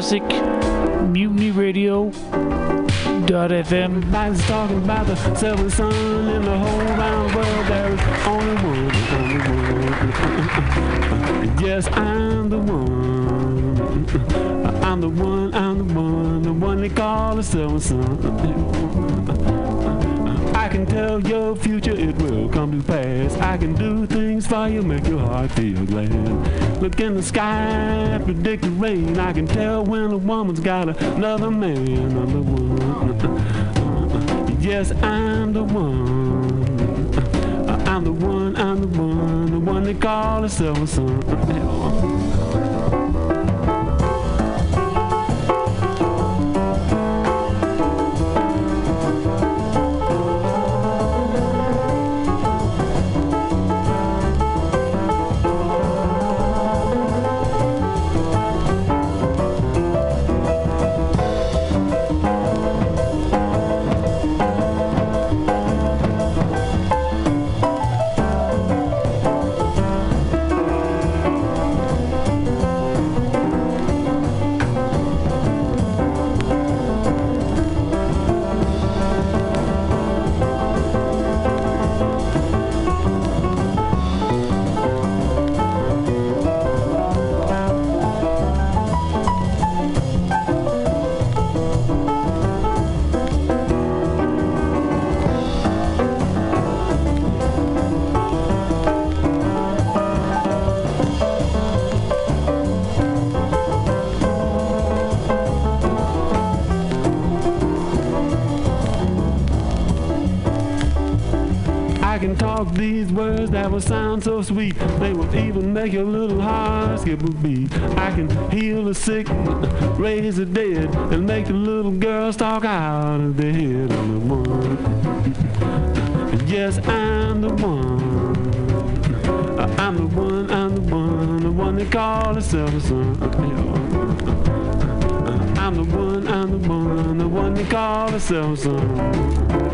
Black Plastic, Mutiny Radio. Dot FM. Everybody's talking about the silver sun in the whole round world. There's only one, only one. yes, I'm the one. I'm the one, I'm the one, the one they call the silver sun. I can tell your future, it will come to pass. I can do things for you, make your heart feel glad. Look in the sky, predict the rain. I can tell when a woman's got another man. I'm the one. Yes, I'm the one. I'm the one, I'm the one, the one they call the silver sun. That will sound so sweet. They will even make your little heart skip a beat. I can heal the sick, raise the dead, and make the little girls talk out of their head. I'm the one. Yes, I'm the one. I'm the one, I'm the one, the one they call the silver sun. I'm the one, I'm the one, the one they call the silver sun.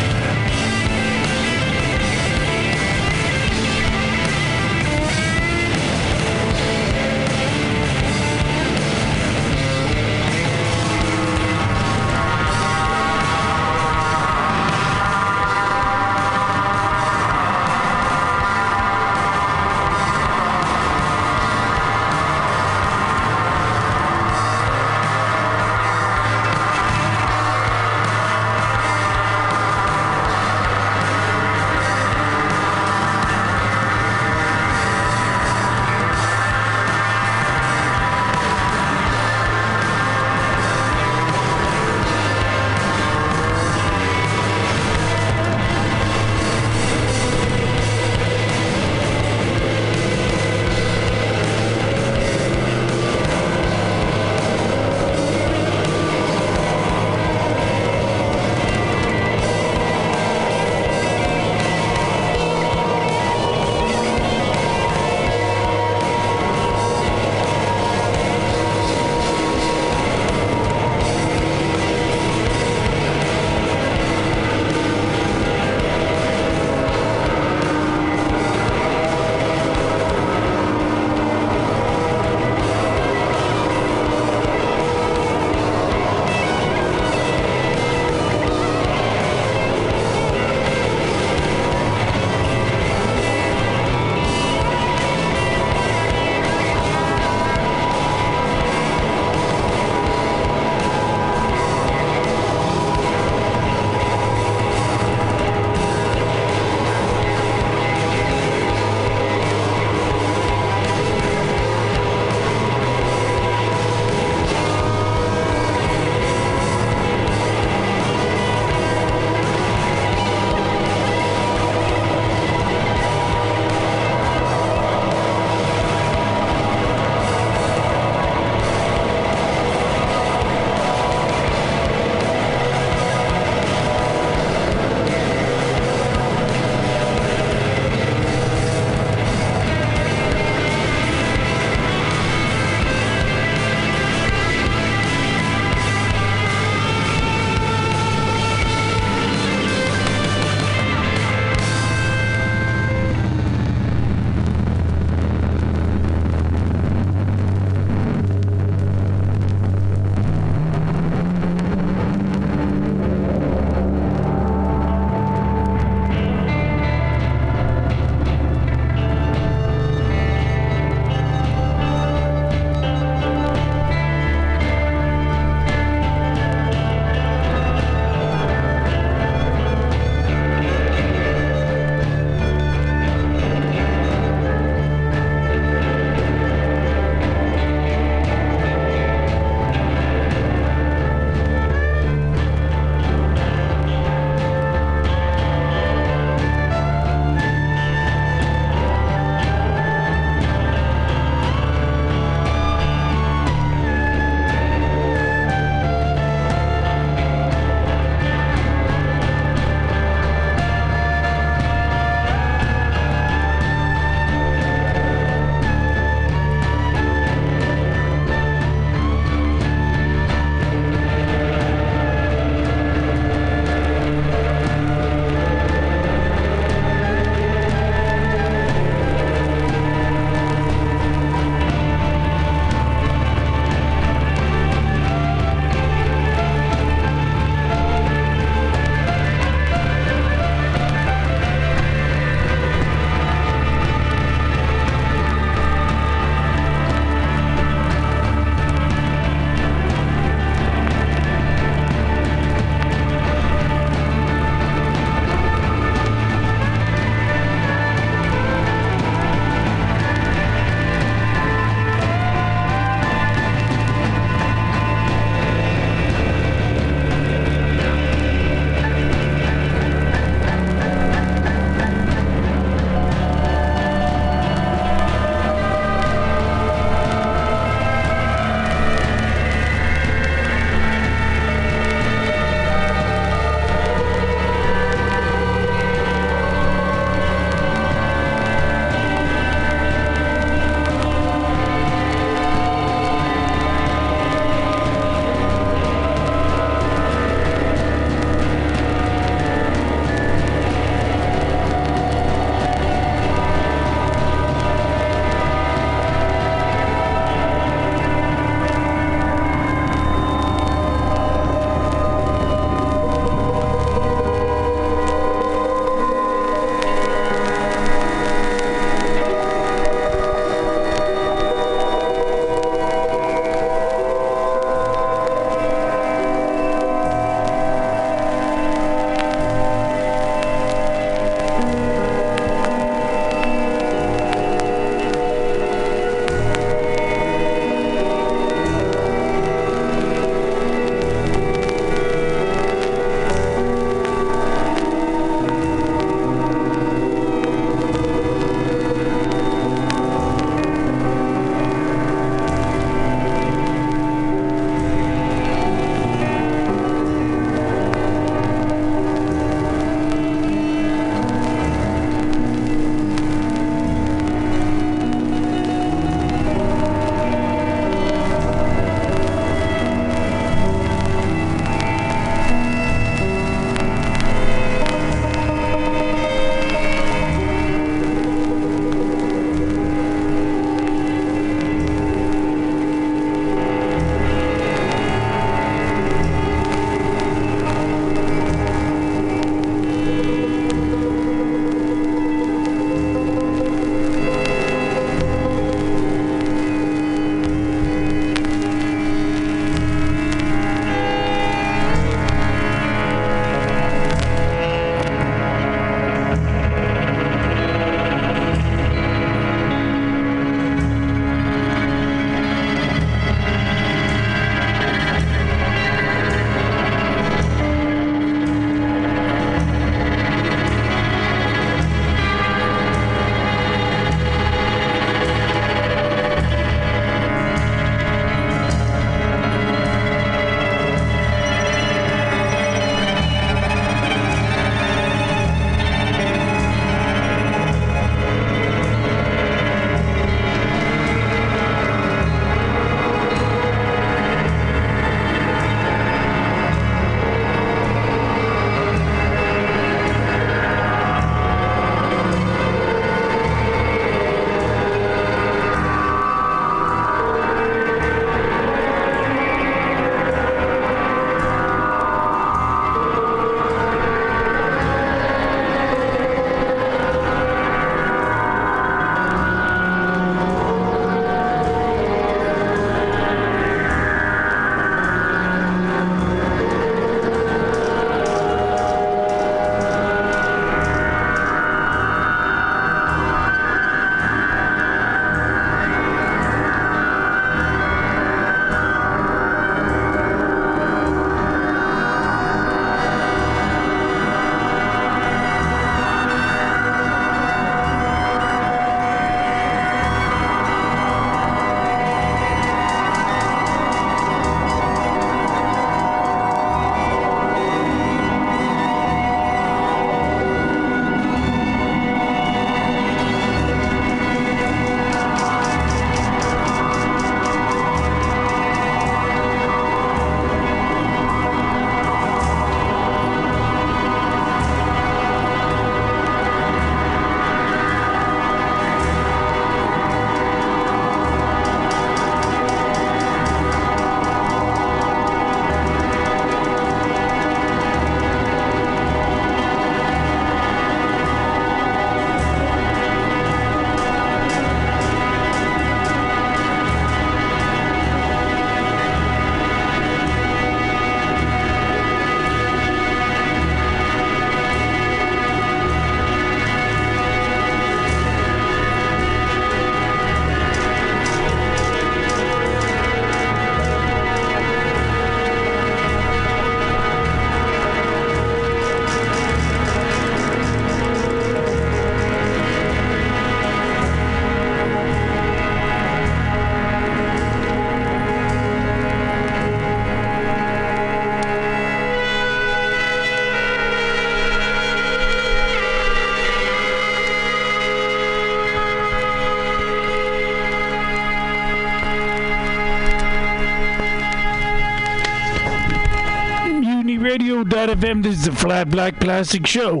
Radio.fm. This is the Flat Black Plastic Show.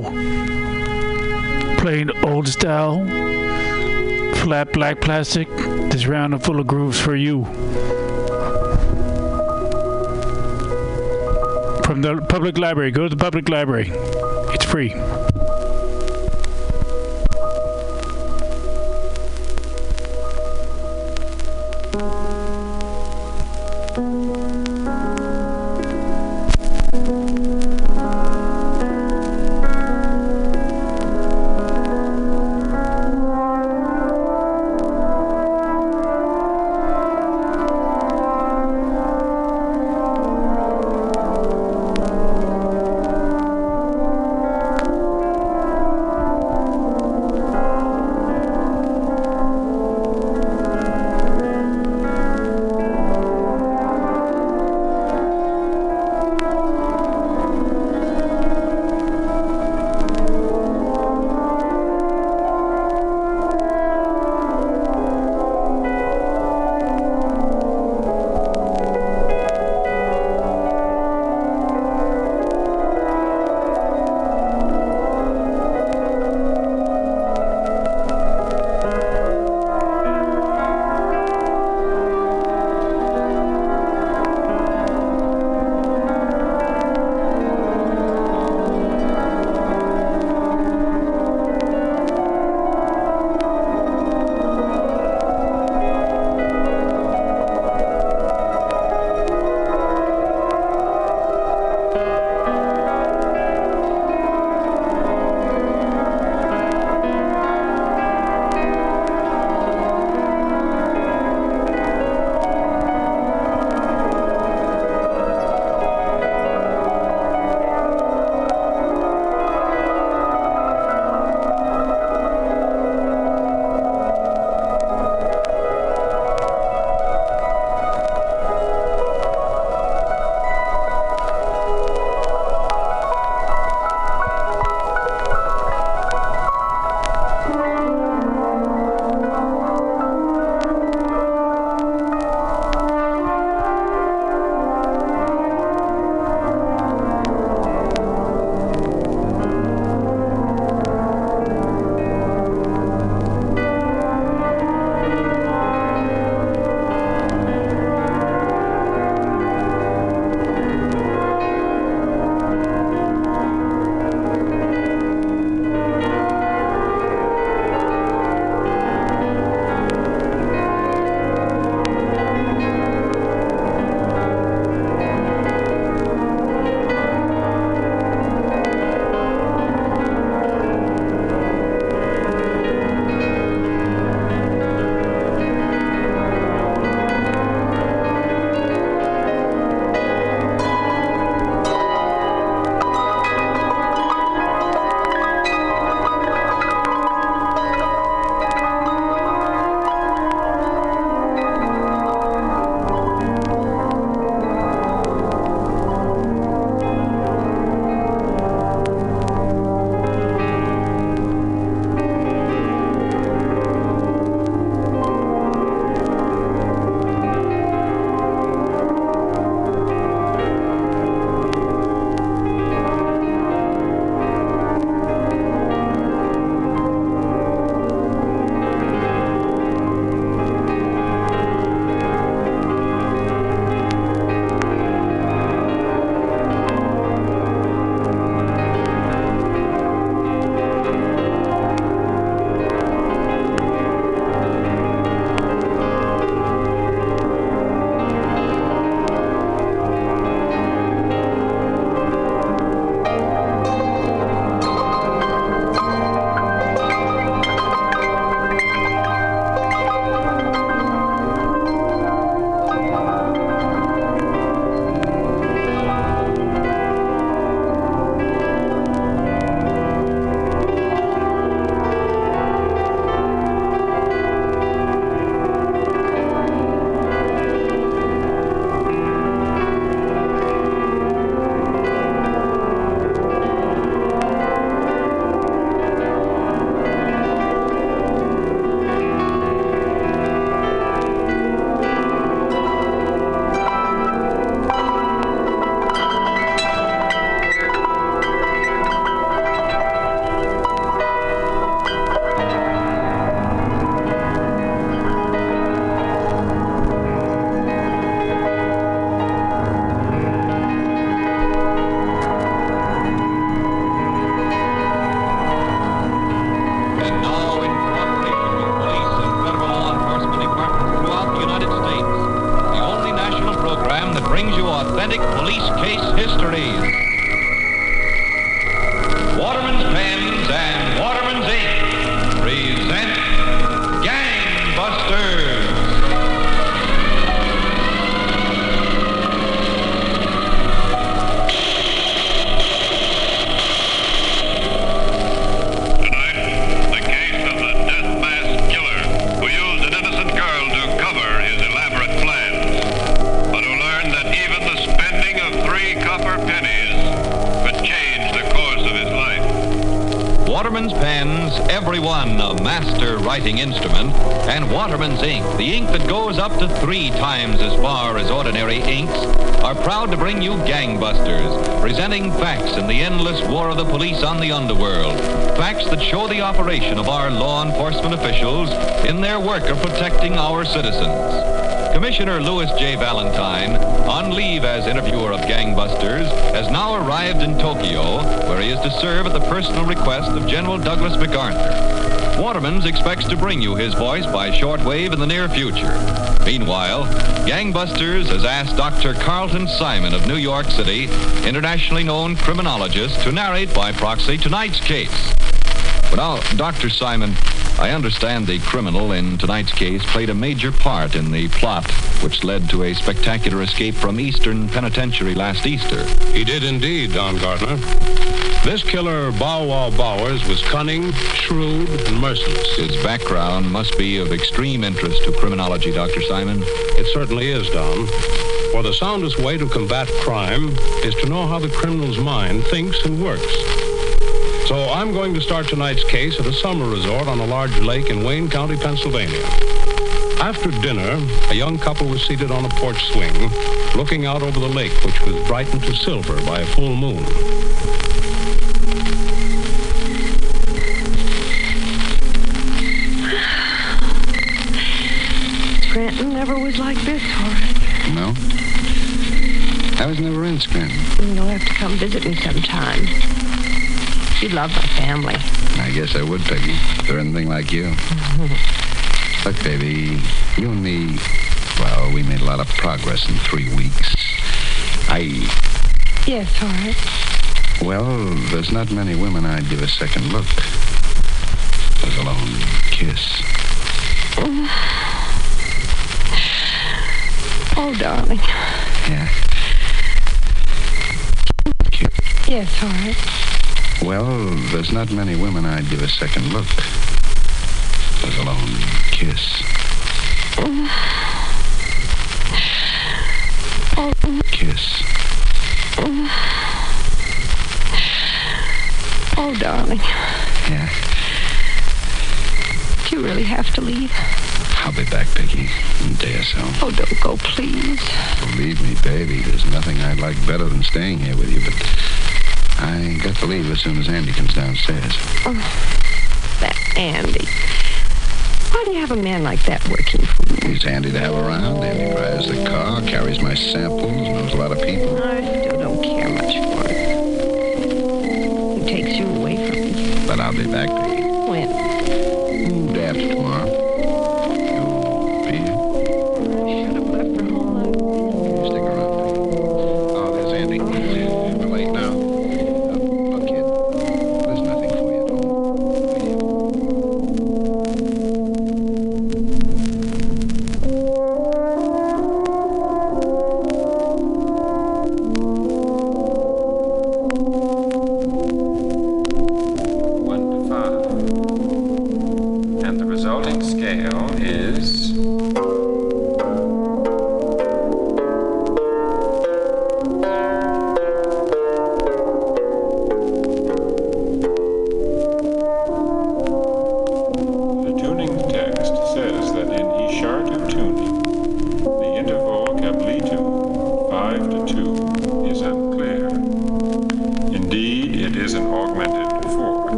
Playing old style. Flat Black Plastic. This round is full of grooves for you. From the public library. Go to the public library. It's free. Citizens. Commissioner Lewis J. Valentine, on leave as interviewer of Gangbusters, has now arrived in Tokyo, where he is to serve at the personal request of General Douglas MacArthur. Waterman's expects to bring you his voice by shortwave in the near future. Meanwhile, Gangbusters has asked Dr. Carleton Simon of New York City, internationally known criminologist, to narrate by proxy tonight's case. But now, Dr. Simon, I understand the criminal in tonight's case played a major part in the plot which led to a spectacular escape from Eastern Penitentiary last Easter. He did indeed, Don Gardner. This killer, Bow Wow Bowers, was cunning, shrewd, and merciless. His background must be of extreme interest to criminology, Dr. Simon. It certainly is, Don. For the soundest way to combat crime is to know how the criminal's mind thinks and works. So I'm going to start tonight's case at a summer resort on a large lake in Wayne County, Pennsylvania. After dinner, a young couple was seated on a porch swing, looking out over the lake, which was brightened to silver by a full moon. Scranton never was like this, Horace. No? I was never in Scranton. You'll have to come visit me sometime. You love my family. I guess I would, Peggy. If they're anything like you. Look, baby, you and me, well, we made a lot of progress in three weeks. I, Yes, Horace. well, there's not many women I'd give a second look. Let alone kiss. Oh, darling. Yeah. Yes, Horace. Well, there's not many women I'd give a second look. Let alone kiss. Kiss. Oh, darling. Yeah. Do you really have to leave? I'll be back, Peggy, in a day or so. Oh, don't go, please. Believe me, baby, there's nothing I'd like better than staying here with you, but I got to leave as soon as Andy comes downstairs. Oh, that Andy. Why do you have a man like that working for you? He's handy to have around. Andy drives the car, carries my samples, knows a lot of people. I still don't care much for him. He takes you away from me. But I'll be back,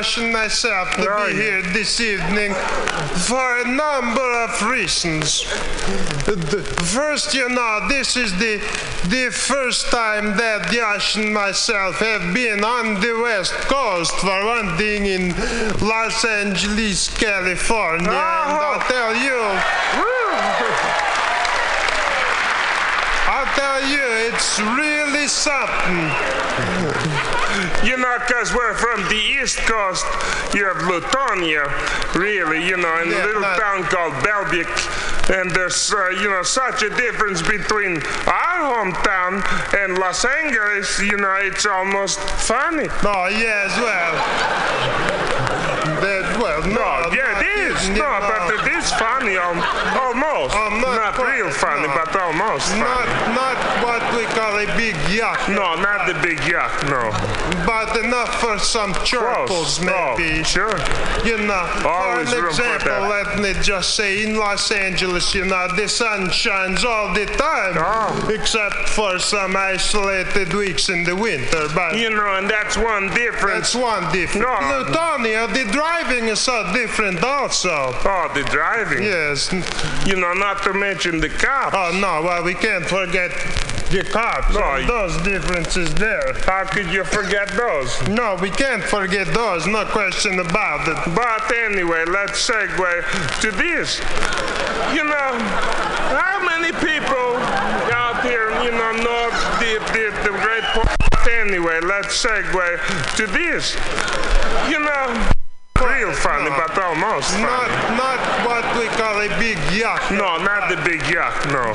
and myself to Right. be here this evening for a number of reasons. The- First, you know, this is the the first time that Yash and myself have been on the West Coast for one thing in Los Angeles, California. And I'll tell you, I'll tell you, it's really something. You know, because we're from the East Coast, you have Lutonia, really, you know, in a little town called Belvic. And there's, uh, you know, such a difference between our hometown and Los Angeles, you know, it's almost funny. Oh, yes, well. That, well, no. No, yeah, not it is. you No, but it is funny, um, almost. Oh, not not real funny, no. but almost funny. Not, not what we call a big yuck. No, not the big yuck, no. But enough for some chortles. Oh, maybe. sure. You know, Always for for example, that. let me just say, in Los Angeles, you know, the sun shines all the time, Oh. except for some isolated weeks in the winter. But You know, and that's one difference. that's one difference. No. Lutonia, the driving is so different also. Oh, the driving. Yes. You know, not to mention the cops. Oh, no, well, we can't forget the cops. No, those differences there. How could you forget those? No, we can't forget those, no question about it. But anyway, let's segue to this. You know, how many people out here, you know, know the, the, the great point? Anyway, let's segue to this. You know, real funny, but almost funny. Not, not what we call a big yuck, No, not the big yuck, no.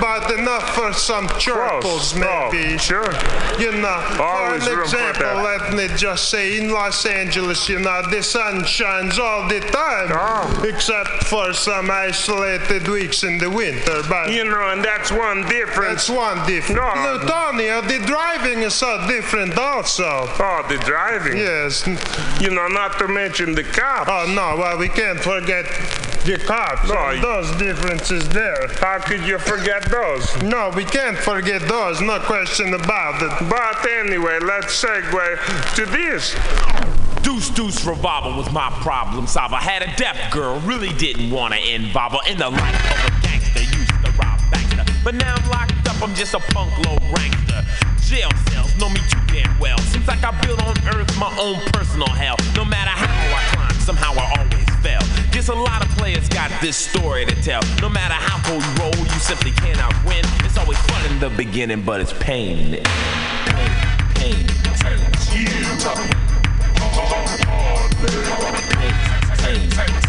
but enough for some chortles, maybe. Oh, sure. You know, Always for an for example, that. let me just say, in Los Angeles, you know, the sun shines all the time, Oh. except for some isolated weeks in the winter. But You know, and that's one difference. that's one difference. No. Lutonia, the driving is so different also. Oh, the driving. Yes. You know, not to mention the cops. Oh no, well we can't forget the cops. No, and those differences there. How could you forget those? No, we can't forget those. No question about it. But anyway, let's segue to this. Deuce Deuce revolver was my problem solver. Had a deaf girl, really didn't wanna involve her in the life of a gangster. Used to rob bankster, but now I'm locked up. I'm just a punk low rankster. Jail cells know me too damn well. Seems like I built on earth my own personal hell. No matter how I climb, somehow I always fell. Guess a lot of players got this story to tell. No matter how cold you roll, you simply cannot win. It's always fun in the beginning, but it's pain. Pain, pain, pain. Organized crime, a big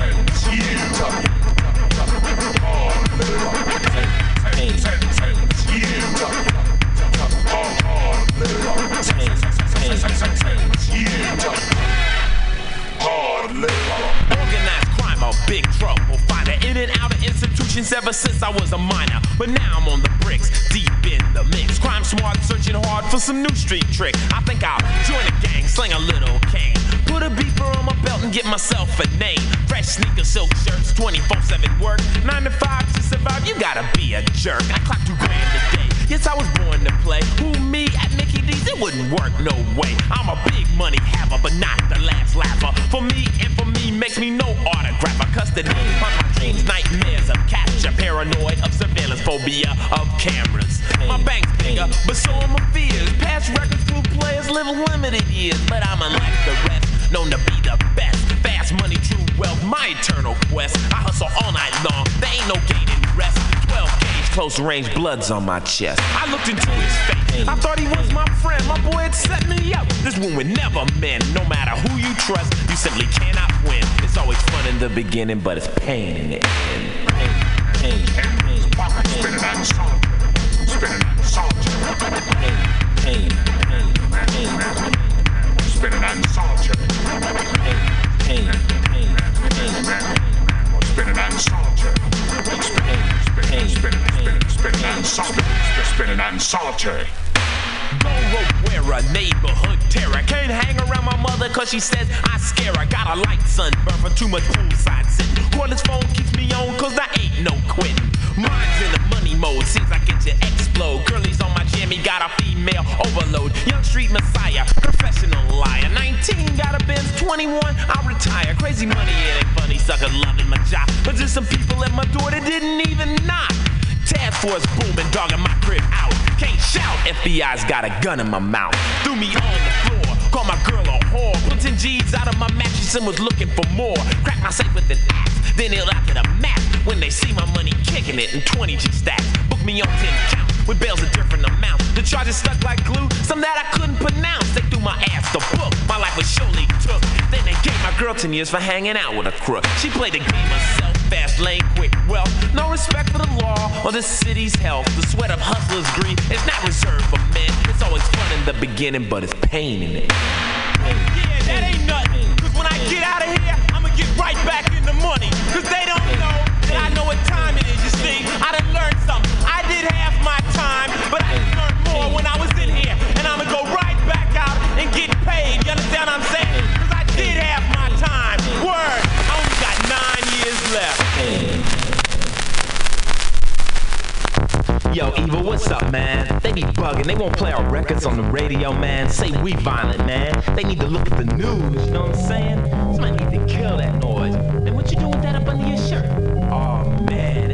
some new street trick. I think I'll join a gang, sling a little cane. Put a beeper on my belt and get myself a name. Fresh sneakers, silk shirts, 24 7 work. 9 to 5 to survive, you gotta be a jerk. I clock two grand a day. Yes, I was born to play. Who, me at Mickey D's? It wouldn't work, no way. I'm a big money haver, but not the last laugher. For me and for me makes me no autographer. Custody of my dreams, nightmares of capture, paranoid of surveillance, phobia of cameras. My bank's bigger, but so are my fears. Past records prove players live limited years, but I'm unlike the rest, known to be the best. Fast money, true wealth, my eternal quest. I hustle all night long, there ain't no gaining rest. 12 gauge, close range, blood's on my chest. I looked into his face, I thought he was my friend. My boy had set me up. This one would never mend. No matter who you trust, you simply cannot. It's always fun in the beginning, but it's pain in the end. Pain, pain, pain, pain, pain, pain, pain, pain, pain, out solitaire. Wearer, neighborhood terror. Can't hang around my mother cause she says I scare her. Got a light sunburn from too much poolside sitting. Cordless phone keeps me on cause there ain't no quitting. Mine's in the money mode, seems like it to explode. Curly's on my jammy, got a female overload. Young street messiah, professional liar. 19, got a Benz, 21, I'll retire. Crazy money, it ain't funny, sucker loving my job. But just some people at my door that didn't even knock. Task force booming, dogging my crib out. Can't shout, FBI's got a gun in my mouth. Threw me on the floor, called my girl a whore. Put 10 G's out of my mattress and was looking for more. Cracked my safe with an axe, then it out to the map. When they see my money kicking it in 20 G stacks. Book me on 10 counts with bails of different amounts. The charges stuck like glue, some that I couldn't pronounce. They threw my ass the book, my life was surely took. Then they gave my girl 10 years for hanging out with a crook. She played the game herself, fast lane, quick wealth. No respect for the law or the city's health. The sweat of hustlers' greed is not reserved for men. It's always fun in the beginning, but it's pain in it. Yeah, that ain't nothing. Cause when I get out of here, I'ma get right back in the money. Cause they don't know that I know what time it is, you see. I done learned something. I did half my time, but I learned more when I was in here. And I'ma go right back out and get paid. You understand what I'm saying? Cause I did half my time. Word. Left. Yo, Eva, what's up, man? They be bugging. They won't play our records on the radio, man. Say we violent, man. They need to look at the news. You know what I'm saying? Somebody need to kill that noise. And what you doing with that up under your shirt? Oh man,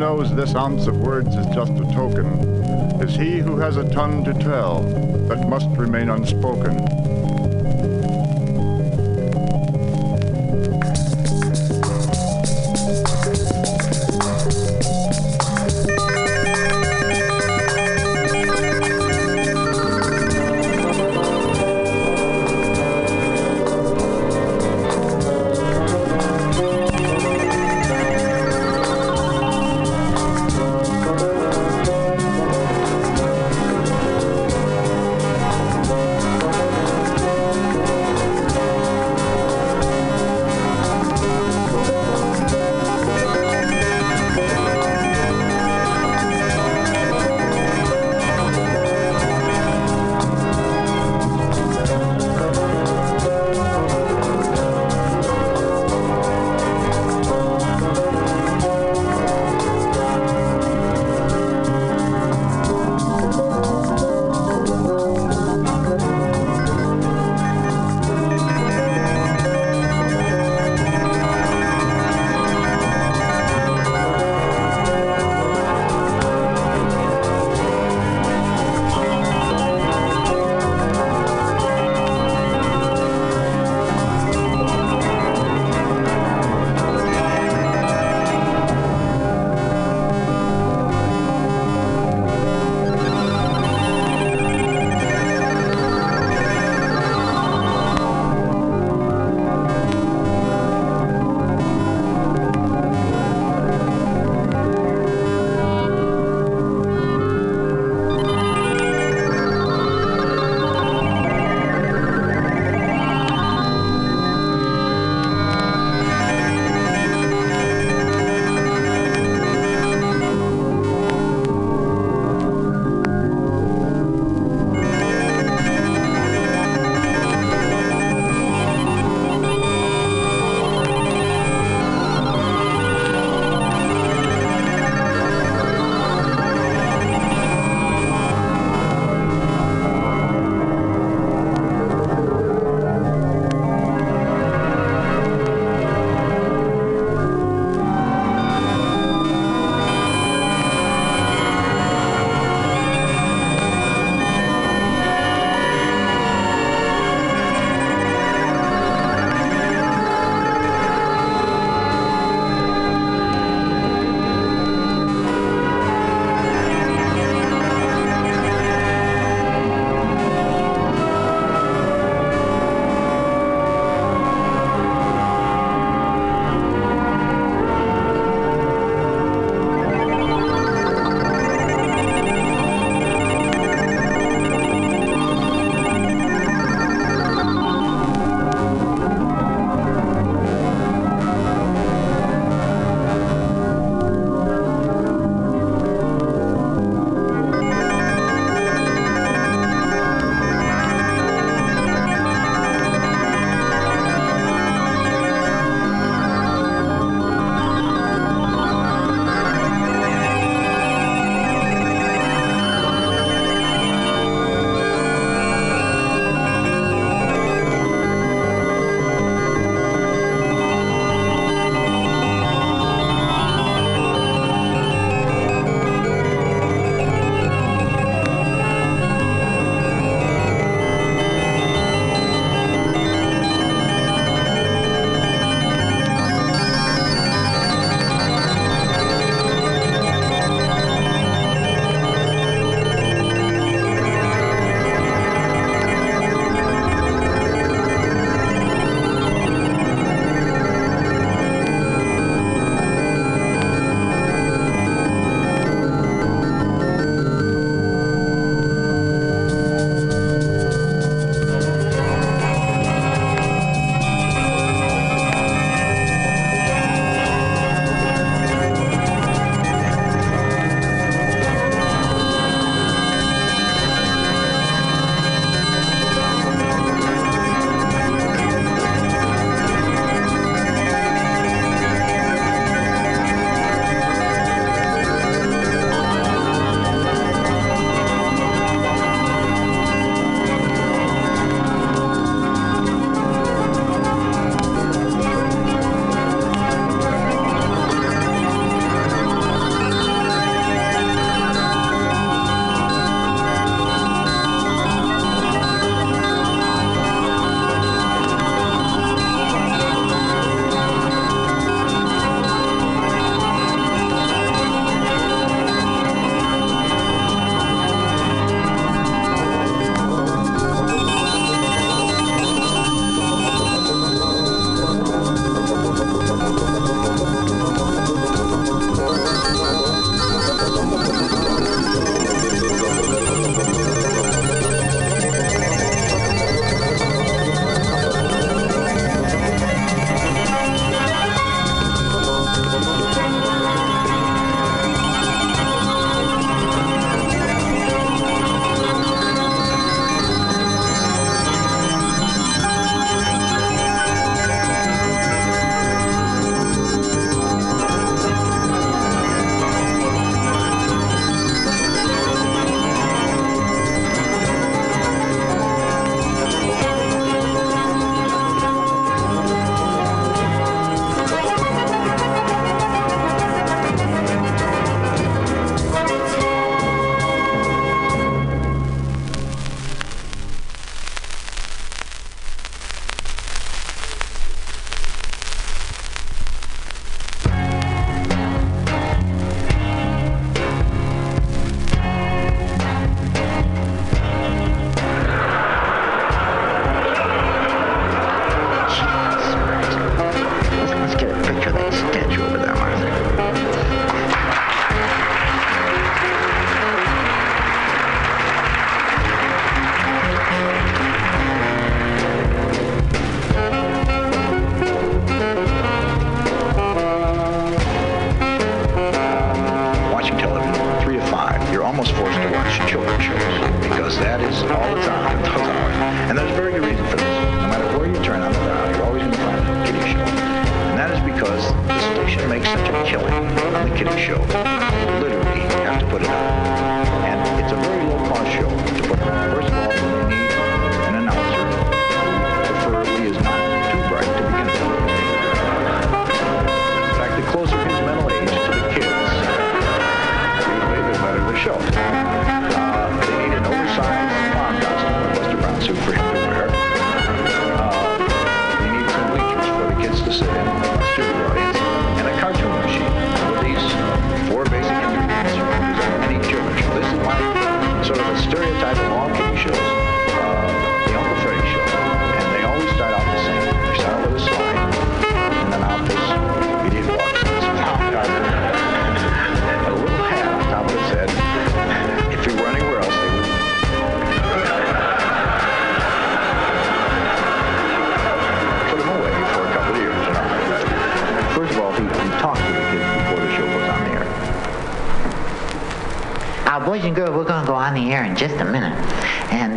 knows this ounce of words is just a token is he who has a tongue to tell that must remain unspoken.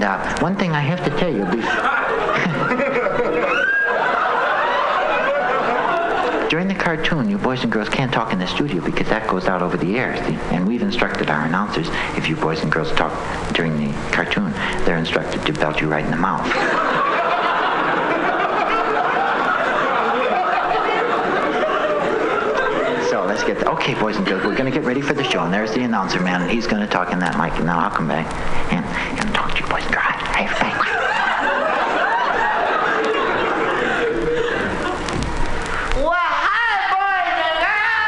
And uh, one thing I have to tell you. During the cartoon, you boys and girls can't talk in the studio because that goes out over the air. See? And we've instructed our announcers, if you boys and girls talk during the cartoon, they're instructed to belt you right in the mouth. So let's get, okay, boys and girls, we're going to get ready for the show. And there's the announcer man, and he's going to talk in that mic. And now I'll come back and, and talk to you boys and girls. Well, hi, boys and girls.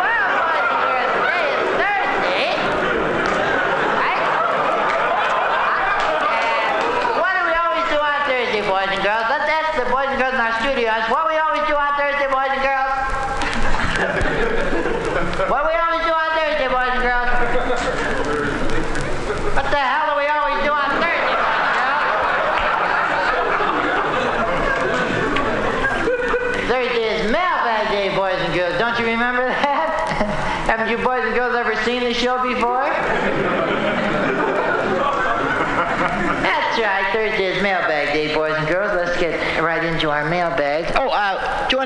Well, boys and girls, today is Thursday. Right? And what do we always do on Thursday, boys and girls? Let's ask the boys and girls in our studios what we always do on Thursday, boys and girls. what do we always do on Thursday, boys and girls? What the hell do we always do on Thursday, boys and girls? Thursday is mailbag day, boys and girls. Don't you remember that? Haven't you boys and girls ever seen the show before? That's right. Thursday is mailbag day, boys and girls. Let's get right into our mailbags. Oh, uh, two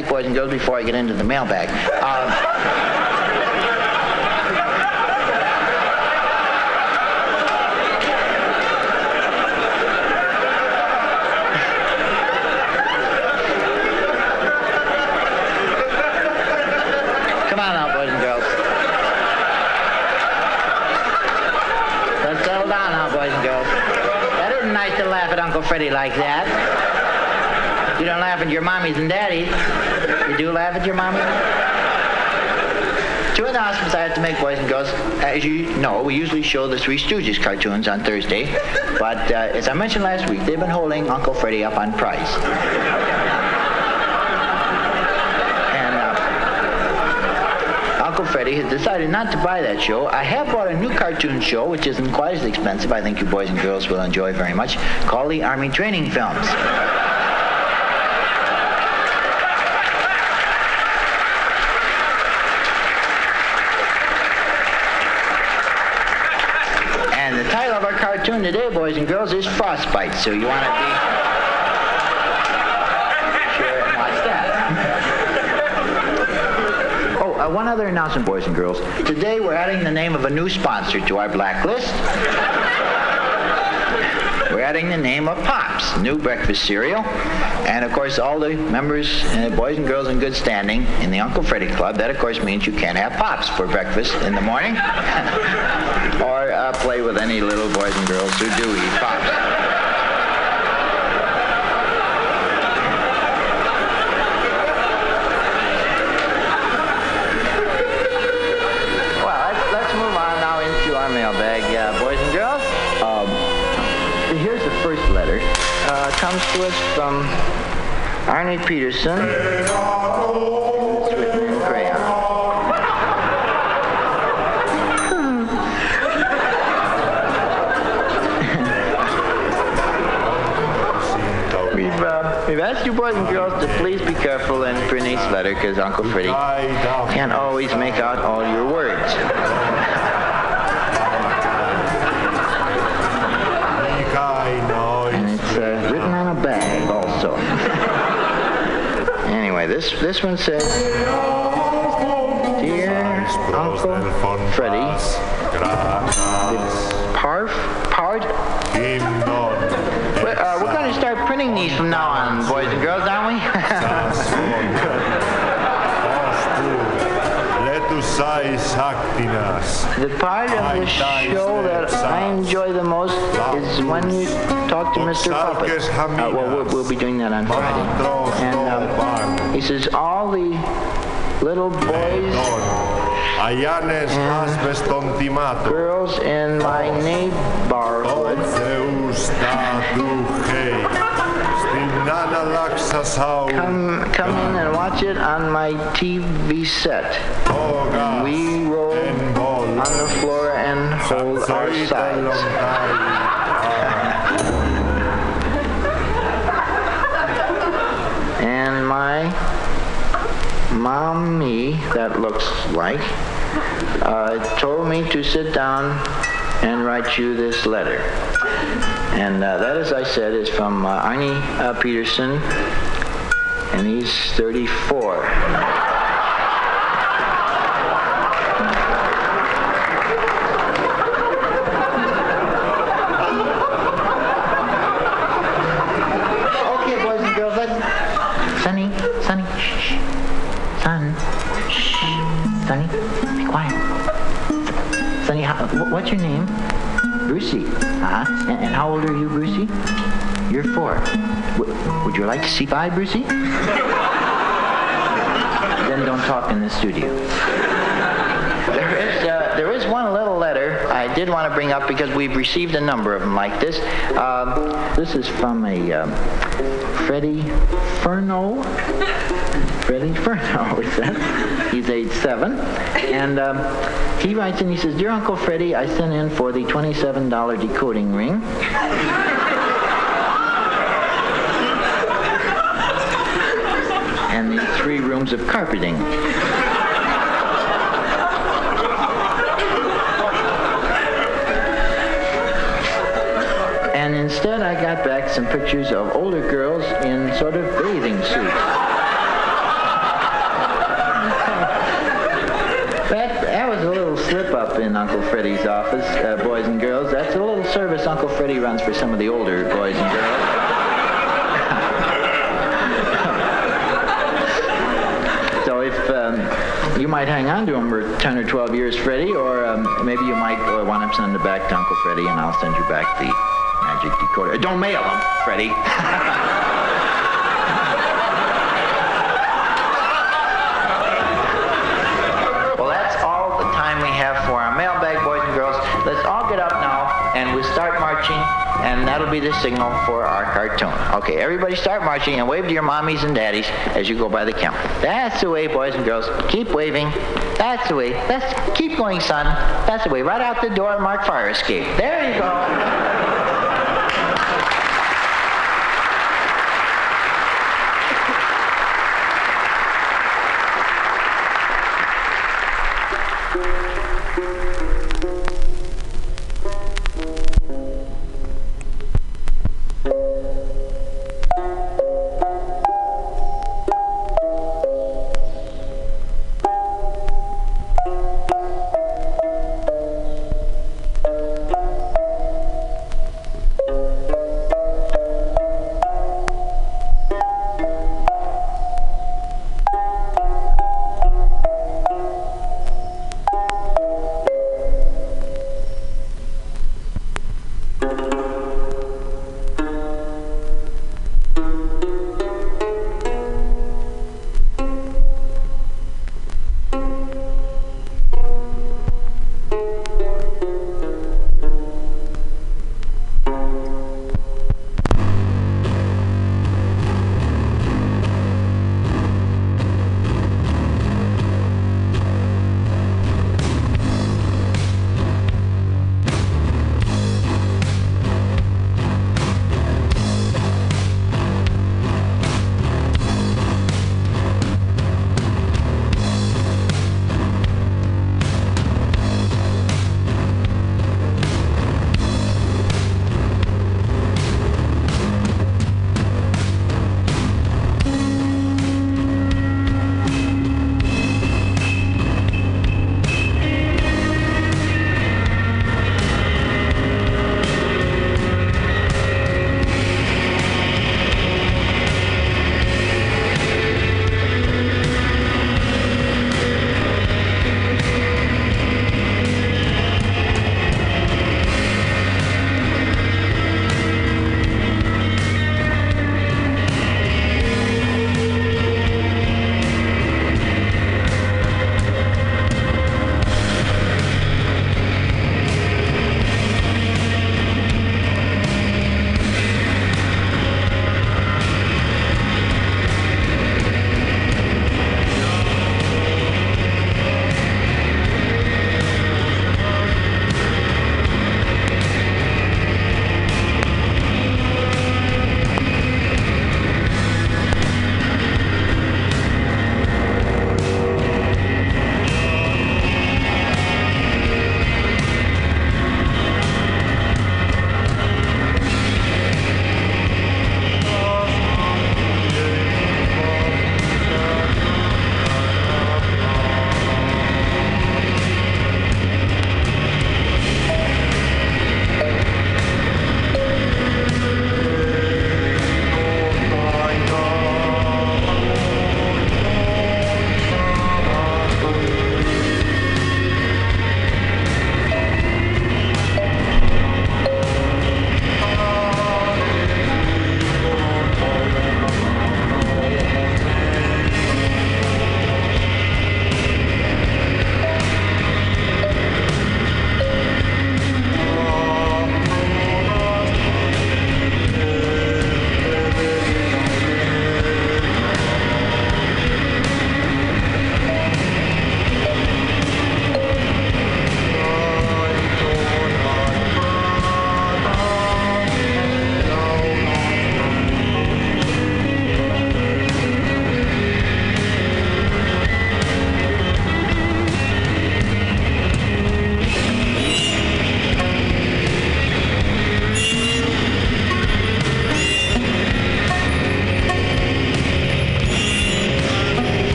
make, boys and girls, before I get into the mailbag. Um, Come on now, boys and girls. Let's settle down now, boys and girls. That isn't nice to laugh at Uncle Freddy like that. You don't laugh at your mommies and daddies. You do laugh at your mommies? Two announcements I have to make, boys and girls. As you know, we usually show the Three Stooges cartoons on Thursday, but uh, as I mentioned last week, they've been holding Uncle Freddy up on price. And uh, Uncle Freddy has decided not to buy that show. I have bought a new cartoon show, which isn't quite as expensive. I think you boys and girls will enjoy very much, called the Army Training Films. And the title of our cartoon today, boys and girls, is Frostbite. So you want to be sure and watch that. Oh, uh, one other announcement, boys and girls. Today we're adding the name of a new sponsor to our blacklist. We're adding the name of Pops, new breakfast cereal. And of course, all the members, uh, boys and girls in good standing in the Uncle Freddy Club, that of course means you can't have Pops for breakfast in the morning. or uh, play with any little boys and girls who do eat Pops. Comes to us from Arnie Peterson. It's written in crayon. We've, uh, we've had you boys and girls to please be careful in printing each letter because Uncle Freddy can't always make out all your words. This this one says, Dear Uncle Freddy, Parf, part. We're, uh, we're going to start printing these from now The part of the show that I enjoy the most is when you talk to Mr. Puppet. Uh, well, we'll, we'll be doing that on Friday. And um, he says all the little boys and girls in my neighborhood. Come, come in and watch it on my TV set. And we on the floor and hold our sides. and my mommy, that looks like, uh, told me to sit down and write you this letter. And uh, that, as I said, is from uh, Arnie uh, Peterson, and he's 34. What's your name? Brucey. Uh-huh. And, and how old are you, Brucey? You're four. W- would you like to see five, Brucey? then don't talk in the studio. There is, uh, there is one little letter I did want to bring up because we've received a number of them like this. Um, this is from a um, Freddie Furno. Freddie Furno, is says. He's age seven. And um, he writes and he says, Dear Uncle Freddie, I sent in for the $27 decoding ring. and the three rooms of carpeting. And instead, I got back some pictures of older girls in sort of bathing suits. That, that was a little slip up in Uncle Freddie's office, uh, boys and girls. That's a little service Uncle Freddie runs for some of the older boys and girls. So if um, you might hang on to them for 10 or 12 years, Freddie, or um, maybe you might uh, want to send it back to Uncle Freddie, and I'll send you back the magic decoder. Don't mail them, Freddie. well, that's all the time we have for our mailbag, boys and girls. Let's all get up now, and we start marching, and that'll be the signal for our cartoon. Okay, everybody start marching and wave to your mommies and daddies as you go by the count. That's the way, boys and girls. Keep waving. That's the way. Let's keep going, son. That's the way. Right out the door, mark fire escape. There you go.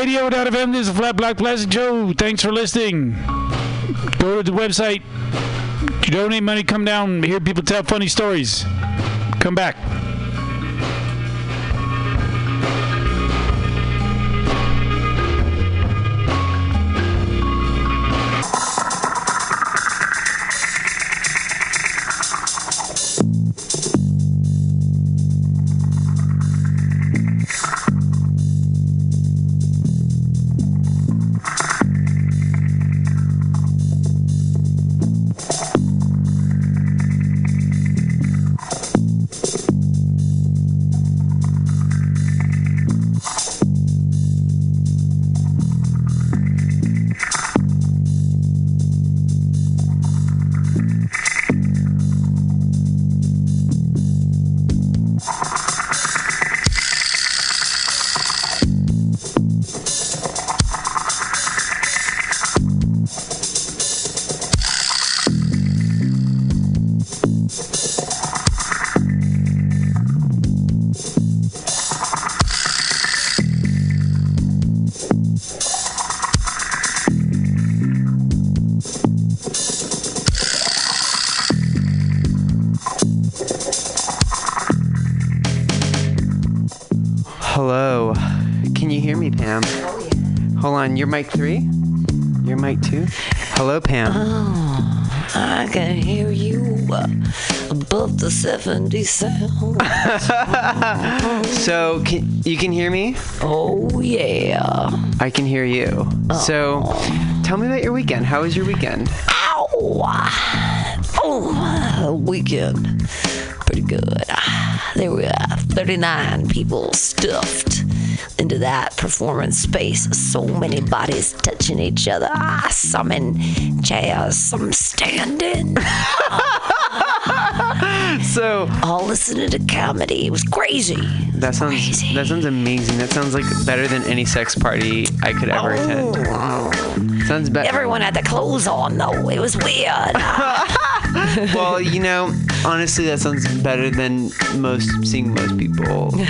Radio.fm. This is a Flat Black Plastic Joe. Thanks for listening. Go to the website. Donate money. Come down. Hear people tell funny stories. Come back. 70 sound. so, can, you can hear me? Oh, yeah. I can hear you. So, tell me about your weekend. How was your weekend? Ow! Oh, weekend. Pretty good. There were 39 people stuffed into that performance space. So many bodies touching each other. Ah, Some in chairs, some standing. so all listening to comedy. It was crazy. That sounds that sounds amazing. That sounds like better than any sex party I could ever oh, attend. Sounds better. Everyone had the clothes on though. It was weird. well, you know, honestly, that sounds better than most seeing most people.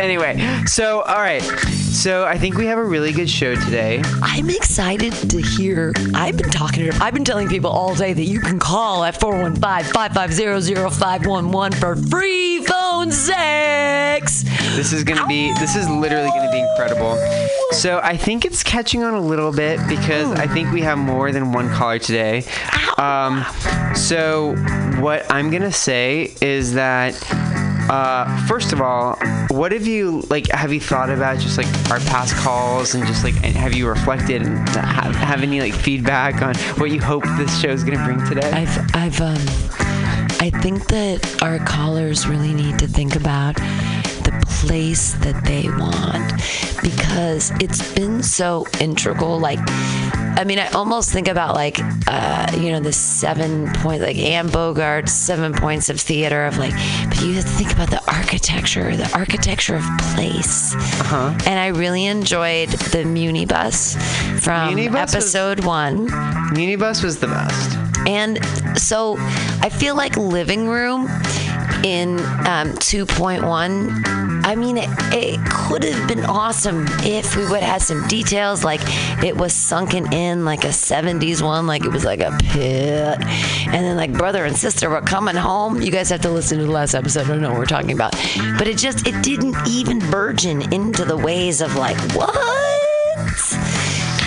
Anyway, so all right, so I think we have a really good show today. I'm excited to hear. I've been talking to. I've been telling people all day that you can call at 415-550-0511 for free phone sex. This is gonna be. This is literally gonna be incredible. So I think it's catching on a little bit because I think we have more than one caller today. Um, so what I'm gonna say is that. Uh, first of all, what have you like? Have you thought about just like our past calls and just like and have you reflected and have, have any like feedback on what you hope this show is gonna bring today? I've I've um I think that our callers really need to think about the place that they want because it's been so integral like I mean, I almost think about like, uh, you know, the seven point, like Anne Bogart's seven points of theater of like, but you have to think about the architecture, the architecture of place. Uh-huh. And I really enjoyed the Munibus from Munibus was- episode one. Munibus was the best. And so I feel like living room in um, 2.1, I mean, it, it could have been awesome if we would have had some details like it was sunken in like a 70s one, like it was like a pit. And then, like, brother and sister were coming home. You guys have to listen to the last episode. I don't know what we're talking about. But it just, it didn't even burgeon into the ways of like, what?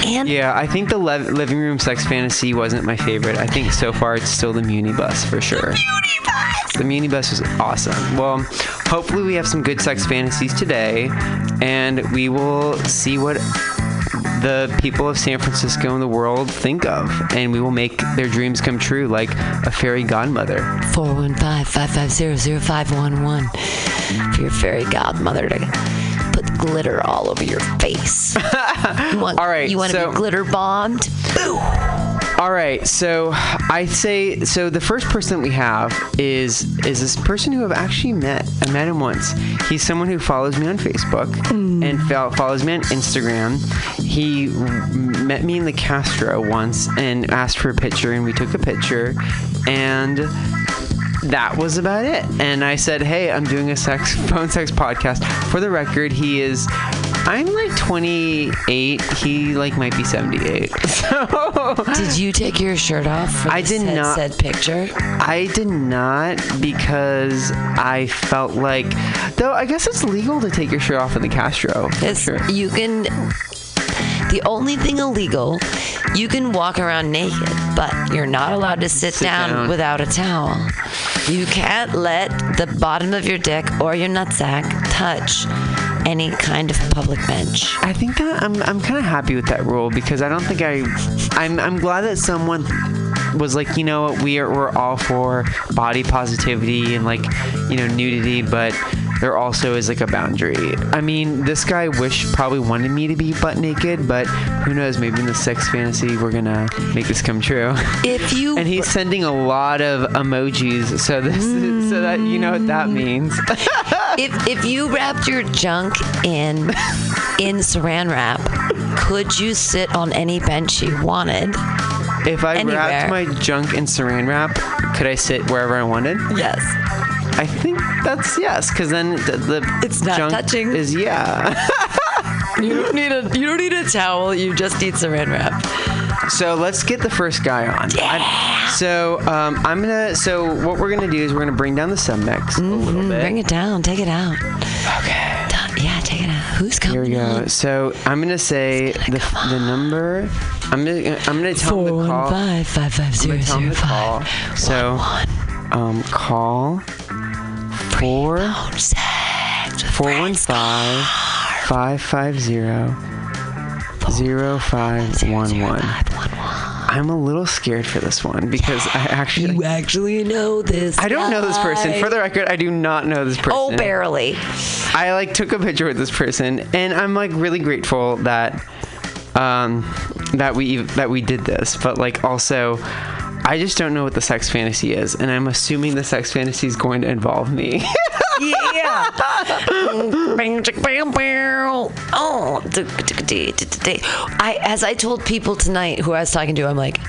Yeah, I think the le- living room sex fantasy wasn't my favorite. I think so far it's still the Munibus for sure. The Munibus! The Munibus was awesome. Well, hopefully we have some good sex fantasies today, and we will see what the people of San Francisco and the world think of, and we will make their dreams come true like a fairy godmother. 415-550-0511 for your fairy godmother to glitter all over your face. you want, All right, You want to so- be glitter bombed? All right, so I say so. The first person we have is is this person who I've actually met. I met him once. He's someone who follows me on Facebook mm. and fo- follows me on Instagram. He met me in the Castro once and asked for a picture, and we took a picture, and that was about it. And I said, "Hey, I'm doing a sex phone sex podcast. For the record, he is I'm like 28. He like might be 78. So Did you take your shirt off? For I did said, not. Said picture. I did not because I felt like, though I guess it's legal to take your shirt off in the Castro. It's, You can. The only thing illegal, you can walk around naked, but you're not allowed to sit, Sit down, down. without a towel. You can't let the bottom of your dick or your nutsack touch any kind of public bench. I think that I'm I'm kind of happy with that rule because I don't think I I'm I'm glad that someone was like, you know what, we are we're all for body positivity and like, you know, nudity, but there also is like a boundary. I mean, this guy wish probably wanted me to be butt naked, but who knows, maybe in the sex fantasy we're gonna make this come true. If you And he's sending a lot of emojis, so this is, so that you know what that mm. means. if if you wrapped your junk in in saran wrap, could you sit on any bench you wanted? If I Anywhere. wrapped my junk in saran wrap, could I sit wherever I wanted? Yes. I think that's yes, because then the, the It's not junk touching. is yeah. You don't need a you don't need a towel. You just need saran wrap. so let's get the first guy on. I- so um, I'm gonna. So what we're gonna do is we're gonna bring down the submix a little bit. Mm, Bring it down. Take it out. Okay. Yeah, take it out. Who's coming? Here we go. So I'm gonna say the, the number. I'm gonna I'm gonna tell him Four the one call. five five five I'm zero gonna tell him zero the call. So um call four four one five five five zero zero five one one. I'm a little scared for this one because I actually You actually know this. I don't know this person. For the record, I do not know this person. Oh, barely. I like took a picture with this person, and I'm like really grateful that um that we that we did this. But like also, I just don't know what the sex fantasy is, and I'm assuming the sex fantasy is going to involve me. Yeah. Bang, bam, bam. Oh, I as I told people tonight who I was talking to, I'm like,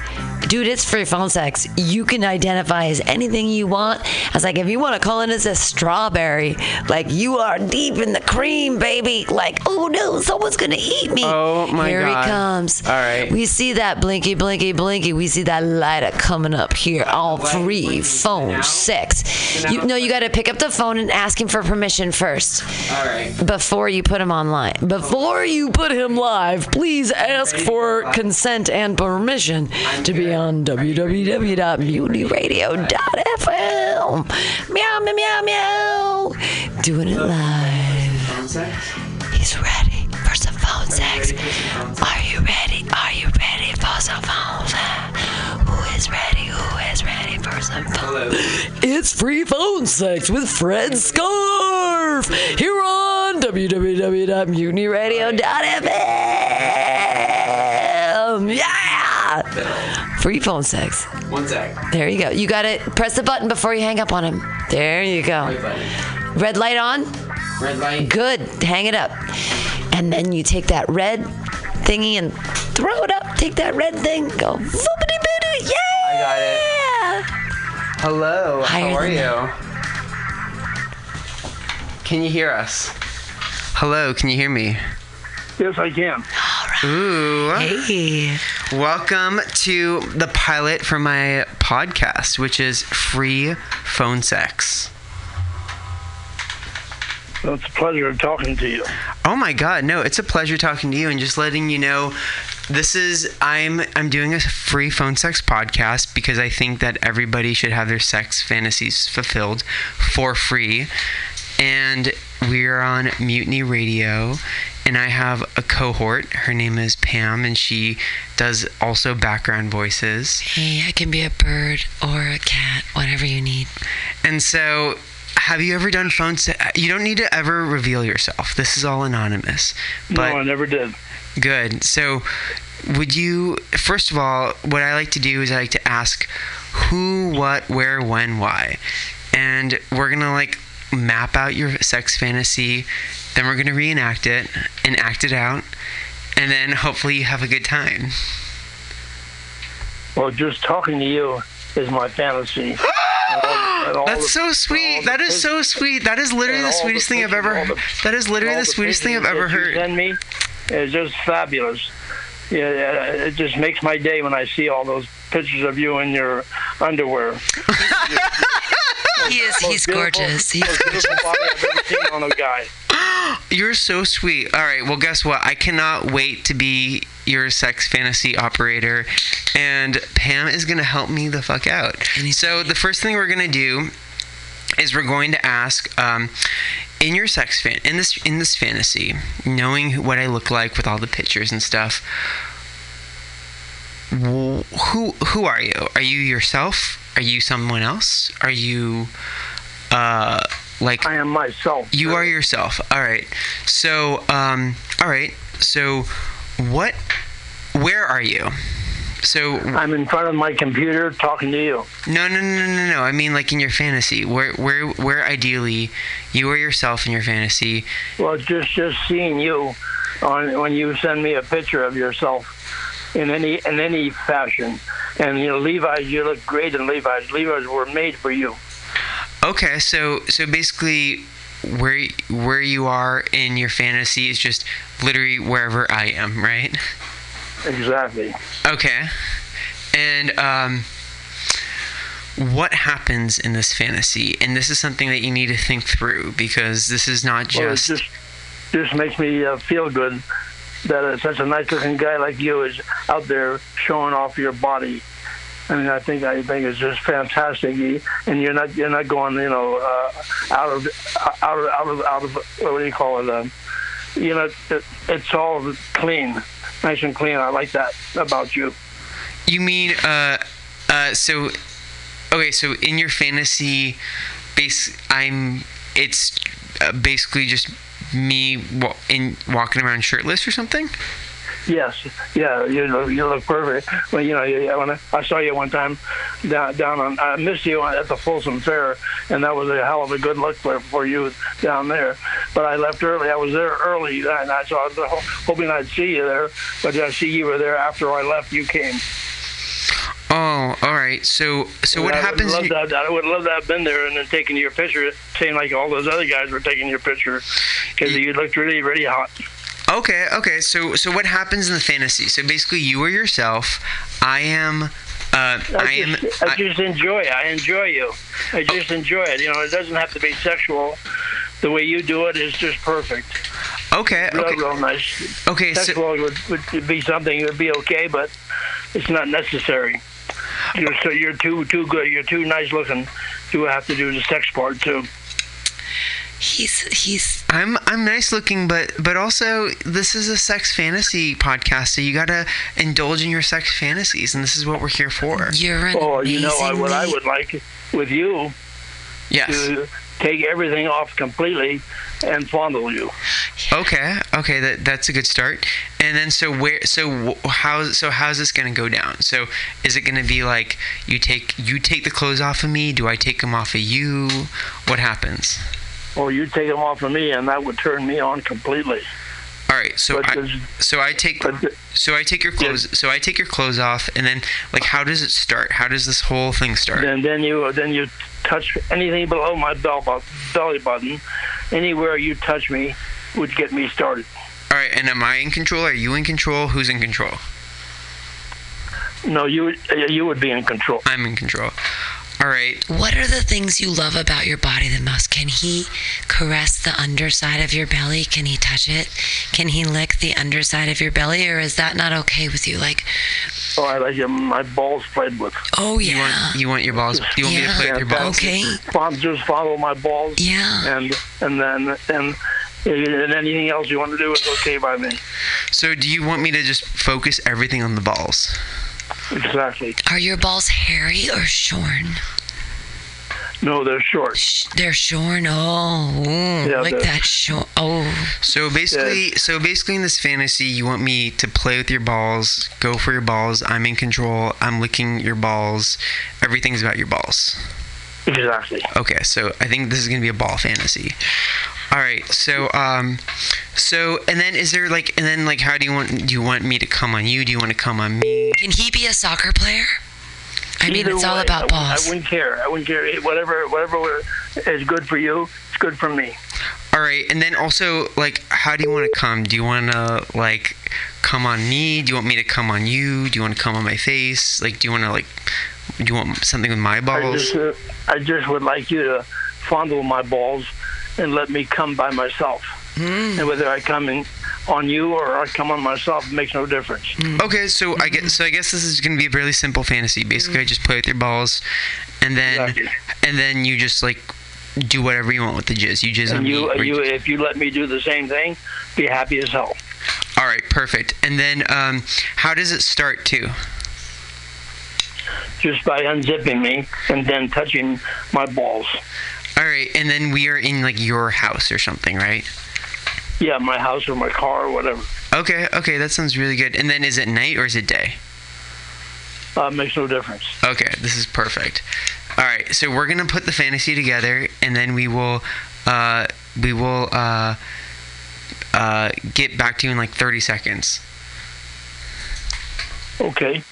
dude, it's free phone sex. You can identify as anything you want. I was like, if you want to call it as a strawberry, like you are deep in the cream, baby. Like, oh no, someone's gonna eat me. Oh, my here God. Here he comes. All right. We see that blinky, blinky, blinky. We see that lighter coming up here. All free phone sex. You no, you got to pick up the phone and ask him for permission first All right. before you put him online. Before you put him live, please ask for consent and permission to be on www.mutinyradio.fm. Meow, meow, meow, meow. Doing it live. He's ready for some phone sex. Are you ready? Are you ready for some phone sex? Who is ready? Who is ready for some phone? It's free phone sex with Fred Scarf here on www.mutinyradio.fm. Yeah! Free phone sex. One sec. There you go. You got it. press the button before you hang up on him. There you go. Red light on? Red light. Good. Hang it up. And then you take that red thingy and throw it up. Take that red thing. Go. Yeah. I got it. Hello. Higher how are you? Can you hear us? Hello. Can you hear me? Yes, I can. Ooh. Hey. Welcome to the pilot for my podcast, which is free phone sex. Well, it's a pleasure talking to you. Oh my god, no, it's a pleasure talking to you and just letting you know this is I'm I'm doing a free phone sex podcast because I think that everybody should have their sex fantasies fulfilled for free. And we're on Mutiny Radio and I have a cohort. Her name is Pam and she does also background voices. Hey, I can be a bird or a cat, whatever you need. And so, have you ever done phone sex? You don't need to ever reveal yourself. This is all anonymous. But no, I never did. Good. So, would you, first of all, what I like to do is I like to ask who, what, where, when, why. And we're going to like map out your sex fantasy. Then we're going to reenact it and act it out. And then hopefully you have a good time. Well, just talking to you is my fantasy. And all, and all That's the- so sweet. That is so sweet. That is literally the all sweetest thing I've ever. all the- That is literally all the sweetest thing I've ever heard. Send me it's just fabulous. Yeah, yeah, it just makes my day when I see all those pictures of you in your underwear. He is. He's gorgeous. He's Most beautiful body I've ever seen on a guy. You're so sweet. All right. Well, guess what? I cannot wait to be your sex fantasy operator, and Pam is gonna help me the fuck out. So the first thing we're gonna do is we're going to ask. Um, in your sex fan in this in this fantasy, knowing what I look like with all the pictures and stuff, who who are you? Are you yourself? Are you someone else? Are you uh like I am myself. You are yourself. All right. So um all right. So what where are you? So I'm in front of my computer talking to you. no, no, no, no, no. I mean, like in your fantasy, where, where, where ideally you are yourself in your fantasy. Well, just just seeing you on when you send me a picture of yourself in any in any fashion, and you know Levi's, you look great in Levi's. Levi's were made for you. Okay, so so basically, where where you are in your fantasy is just literally wherever I am, right? Exactly. Okay, and um, what happens in this fantasy? And this is something that you need to think through because this is not Well, just. just just makes me uh, feel good that uh, such a nice looking guy like you is out there showing off your body. I mean, I think I think it's just fantastic, and you're not you're not going you know uh, out of out of out of out of what do you call it? Um, you know, it, it's all clean, nice and clean. I like that about you. You mean uh uh so okay, so in your fantasy base I'm it's uh, basically just me in walking around shirtless or something? Yes, yeah, you look, you look perfect. Well, you know, you- when I, I saw you one time down down on, I missed you at the Folsom Fair, and that was a hell of a good look for for you down there. But I left early. I was there early, and I so I was hoping I'd see you there. But I see you were there after I left. You came. Oh, all right. So so what I happens Would love to, I would love to have been there and then taking your picture, saying like all those other guys were taking your picture, because you looked really really hot. Okay, okay. So so what happens in the fantasy? So basically you are yourself. I am uh I, am just, I, just enjoy it. I enjoy you. I just enjoy it. You know, it doesn't have to be sexual. The way you do it is just perfect. Okay, real, okay. real nice. Okay, so- sexual would, would be something It would be okay, but it's not necessary. You're so you're too too good. You're too nice looking You have to do the sex part too. He's he's I'm I'm nice looking, but but also this is a sex fantasy podcast, so you gotta indulge in your sex fantasies, and this is what we're here for. You're an Oh, you know I, what I would like with you Yes. to take everything off completely and fondle you. Okay, okay, that that's a good start. And then so where so wh- how so how's this gonna go down? So is it gonna be like you take you take the clothes off of me? Do I take them off of you? What happens? Or you take them off of me, and that would turn me on completely. All right, so I, so I take so I take your clothes so I take your clothes off, and then like how does it start? How does this whole thing start? Then then you then you touch anything below my bell belly button, anywhere you touch me would get me started. All right, and am I in control? Are you in control? Who's in control? No, you you would be in control. I'm in control. All right. What are the things you love about your body the most? Can he caress the underside of your belly? Can he touch it? Can he lick the underside of your belly, or is that not okay with you? Like, Oh, I like your, my balls played with. oh yeah, You want you want your balls? You want me to play with your balls? Okay. Fond, just follow my balls. Yeah. And and then and and anything else you want to do is okay by me. So do you want me to just focus everything on the balls? Exactly. are your balls hairy or shorn? No, they're short. They're shorn. Oh, ooh, Yeah, like that short. Oh, So basically, so basically in this fantasy, you want me to play with your balls, go for your balls. I'm in control. I'm licking your balls. Everything's about your balls. Exactly. Okay, so I think this is gonna be a ball fantasy. All right, so um, so and then is there like and then like how do you want do you want me to come on you? Do you want to come on me? can he be a soccer player? I mean, Either it's all way, about I, balls. I wouldn't care. I wouldn't care. Whatever, whatever is good for you, it's good for me. All right, and then also like, how do you want to come? Do you want to like come on me? Do you want me to come on you? Do you want to come on my face? Like, do you want to like, do you want something with my I balls? just, uh, I just would like you to fondle my balls and let me come by myself. Hmm. And whether I come in on you or I come on myself makes no difference. Okay, so I guess so. I guess this is gonna be a really simple fantasy. Basically, I just play with your balls, and then and then you just like do whatever you want with the jizz. You jizz on you, me. and you, if you let me do the same thing, be happy as hell. All right, perfect. And then um, how does it start too? Just by unzipping me and then touching my balls. All right, and then we are in like your house or something, right? Yeah, my house or my car or whatever. Okay, okay, that sounds really good. And then is it night or is it day? Uh, makes no difference. Okay, this is perfect. All right, so we're gonna put the fantasy together, and then we will, uh, we will, uh, uh, get back to you in like 30 seconds. Okay.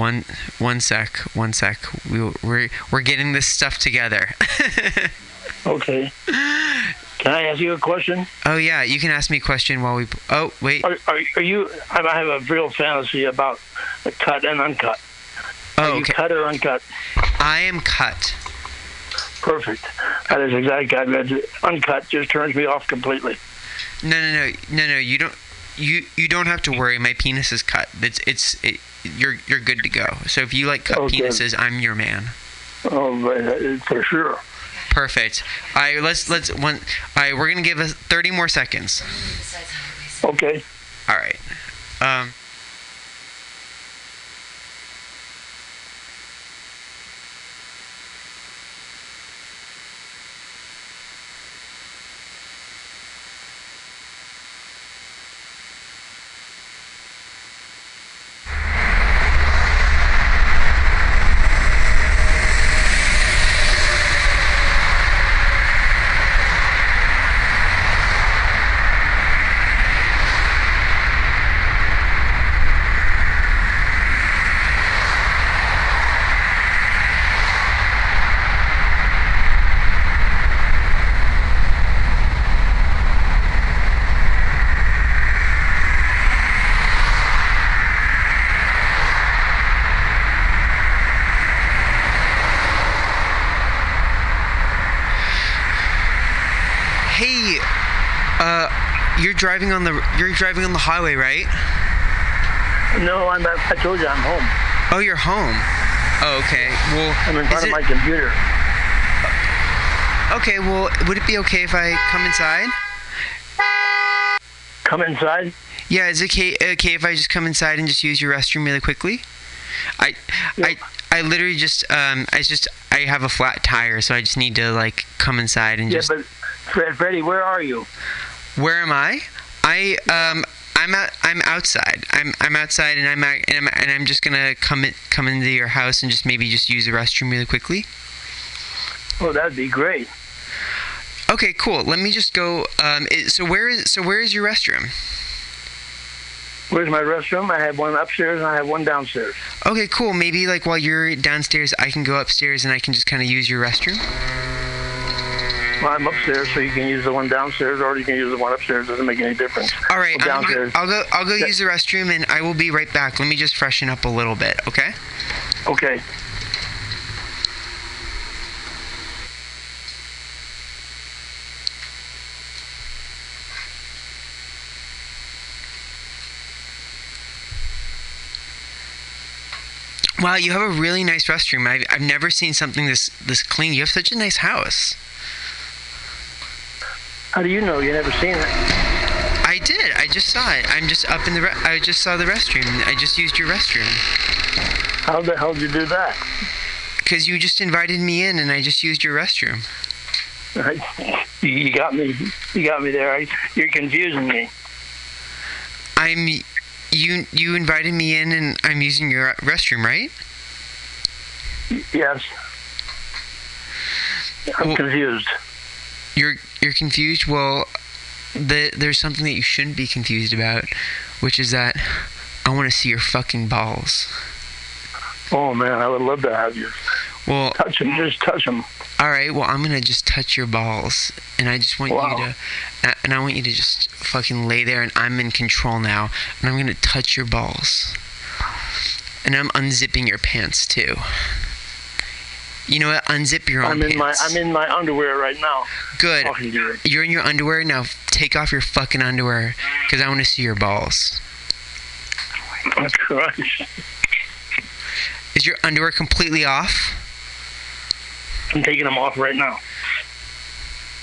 One, one sec, one sec. We, we're we're getting this stuff together. Okay. Can I ask you a question? oh yeah, you can ask me a question while we. Oh wait. Are, are, are you? I have a real fantasy about the cut and uncut. Oh, are you okay. cut or uncut? I am cut. Perfect. That is exactly. I mean, Uncut just turns me off completely. No, no, no, no, no. You don't. You you don't have to worry. My penis is cut. It's it's it, you're you're good to go. So if you like cut Okay. penises, I'm your man. Oh, for sure. Perfect. All right, let's let's one. All right, we're gonna give us 30 more seconds. Okay. All right. Um. Hey, uh, you're driving on the you're driving on the highway, right? No, I'm. I told you I'm home. Oh, you're home. Oh, okay. Well, I'm in front of my computer. Okay. Well, would it be okay if I come inside? Come inside. Yeah. Is it okay, okay if I just come inside and just use your restroom really quickly? I I I literally just um I just I have a flat tire, so I just need to like come inside and Yeah, just. but Fred, Freddie, where are you? Where am I? I um I'm out, I'm outside. I'm I'm outside and I'm out, and I'm and I'm just gonna come in, come into your house and just maybe just use the restroom really quickly. Oh, that'd be great. Okay, cool. Let me just go. Um, it, so where is so where is your restroom? Where's my restroom? I have one upstairs and I have one downstairs. Okay, cool. Maybe like while you're downstairs, I can go upstairs and I can just kind of use your restroom. I'm upstairs, so you can use the one downstairs, or you can use the one upstairs. Doesn't make any difference. All right, Well, I'm gonna- downstairs. I'll go. I'll go Yeah. use the restroom and I will be right back. Let me just freshen up a little bit. Okay. Okay. Wow, you have a really nice restroom. I've, I've never seen something this this clean. You have such a nice house. How do you know? You never seen it? I did. I just saw it. I'm just up in the. Re- I just saw the restroom. I just used your restroom. How the hell did you do that? Because you just invited me in, and I just used your restroom. You- You got me. You got me there. I, you're confusing me. I'm. You you invited me in, and I'm using your restroom, right? Yes. I'm confused. You're you're confused. Well, the, there's something that you shouldn't be confused about, which is that I want to see your fucking balls. Oh man, I would love to have you. Well, touch them. Just touch them. All right. Well, I'm gonna just touch your balls, and I just want Wow. you to, and I want you to just fucking lay there, and I'm in control now, and I'm gonna touch your balls, and I'm unzipping your pants too. You know what? Unzip your own I'm in my pants. I'm in my underwear right now. Good. You're in your underwear now. Take off your fucking underwear, cause I want to see your balls. Oh, Christ. Is your underwear completely off? I'm taking them off right now.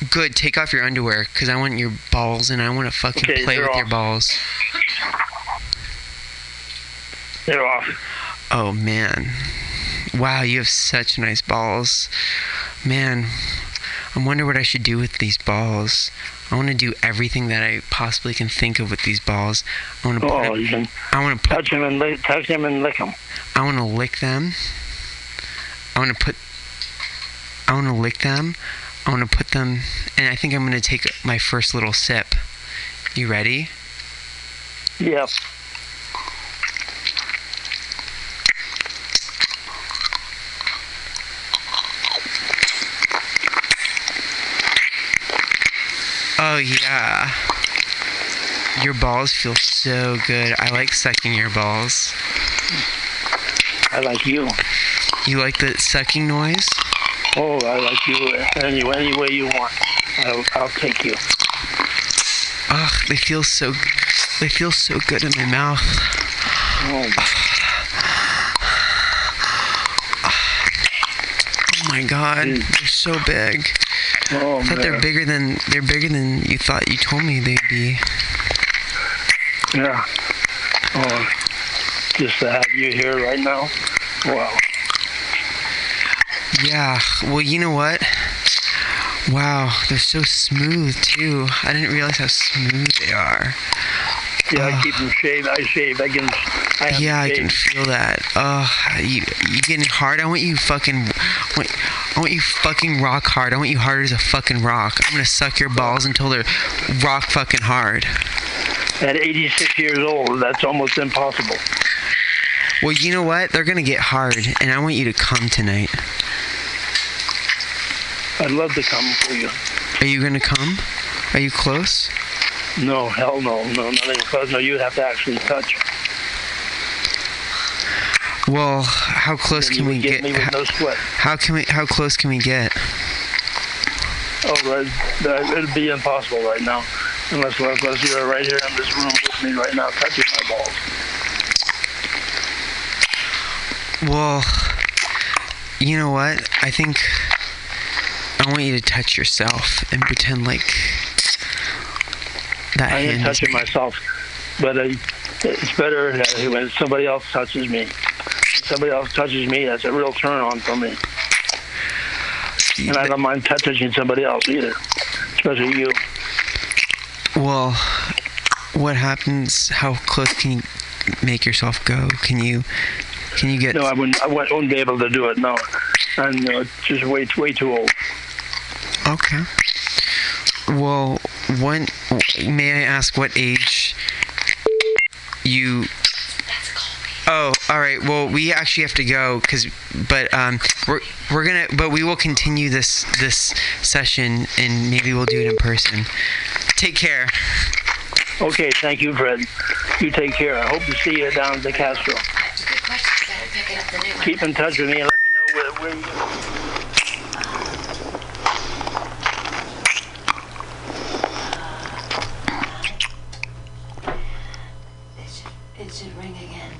Good. Take off your underwear, cause I want your balls, and I want to fucking Okay, play with your balls. They're off. Oh man. Wow, you have such nice balls. Man, I wonder what I should do with these balls. I want to do everything that I possibly can think of with these balls. I want to Oh, put you can I want to touch them and lick, touch them and lick them. I want to lick them. I want to put I want to lick them. I want to put them and I think I'm going to take my first little sip. You ready? Yep. Oh yeah. Your balls feel so good. I like sucking your balls. I like you. You like the sucking noise? Oh, I like you any any way you want. I'll, I'll take you. Ugh, they feel so they feel so good in my mouth. Oh, Oh my god, mm. they're so big. Oh, I thought they're bigger than they're bigger than you thought you told me they'd be. Yeah. Oh, just to have you here right now. Wow. Yeah. Well, you know what? Wow, they're so smooth too. I didn't realize how smooth they are. Yeah, I keep them shaved. I shave. I can. I yeah, I can feel that. Oh, you you getting hard? I want you fucking. I want, you fucking rock hard. I want you hard as a fucking rock. I'm gonna suck your balls until they're rock fucking hard. At 86 years old, that's almost impossible. Well, you know what? They're gonna get hard, and I want you to come tonight. I'd love to come for you. Are you gonna come? Are you close? No, hell no, no, not even close. No, you'd have to actually touch. Well, how close can you we get get? me with How, no how can we? How close can we get? Oh, right. That, it'd be impossible right now, unless unless you're right here in this room with me right now, touching my balls. Well, you know what? I think I want you to touch yourself and pretend like that I am touching myself, but uh, it's better when somebody else touches me. Somebody else touches me, that's a real turn on for me. And I don't mind touching somebody else either, especially you. Well, what happens? How close can you make yourself go? Can you? Can you get? No, I wouldn't. I wouldn't wouldn't be able to do it. No, and uh, just way way too old. Okay. Well, when may I ask what age you? Oh, all right. Well, we actually have to go because, but um, we're we're gonna, but we will continue this this session and maybe we'll do it in person. Take care. Okay, thank you, Fred. You take care. I hope to see you down at the Castro. Keep in touch with me and let me know where, where you. It should ring again.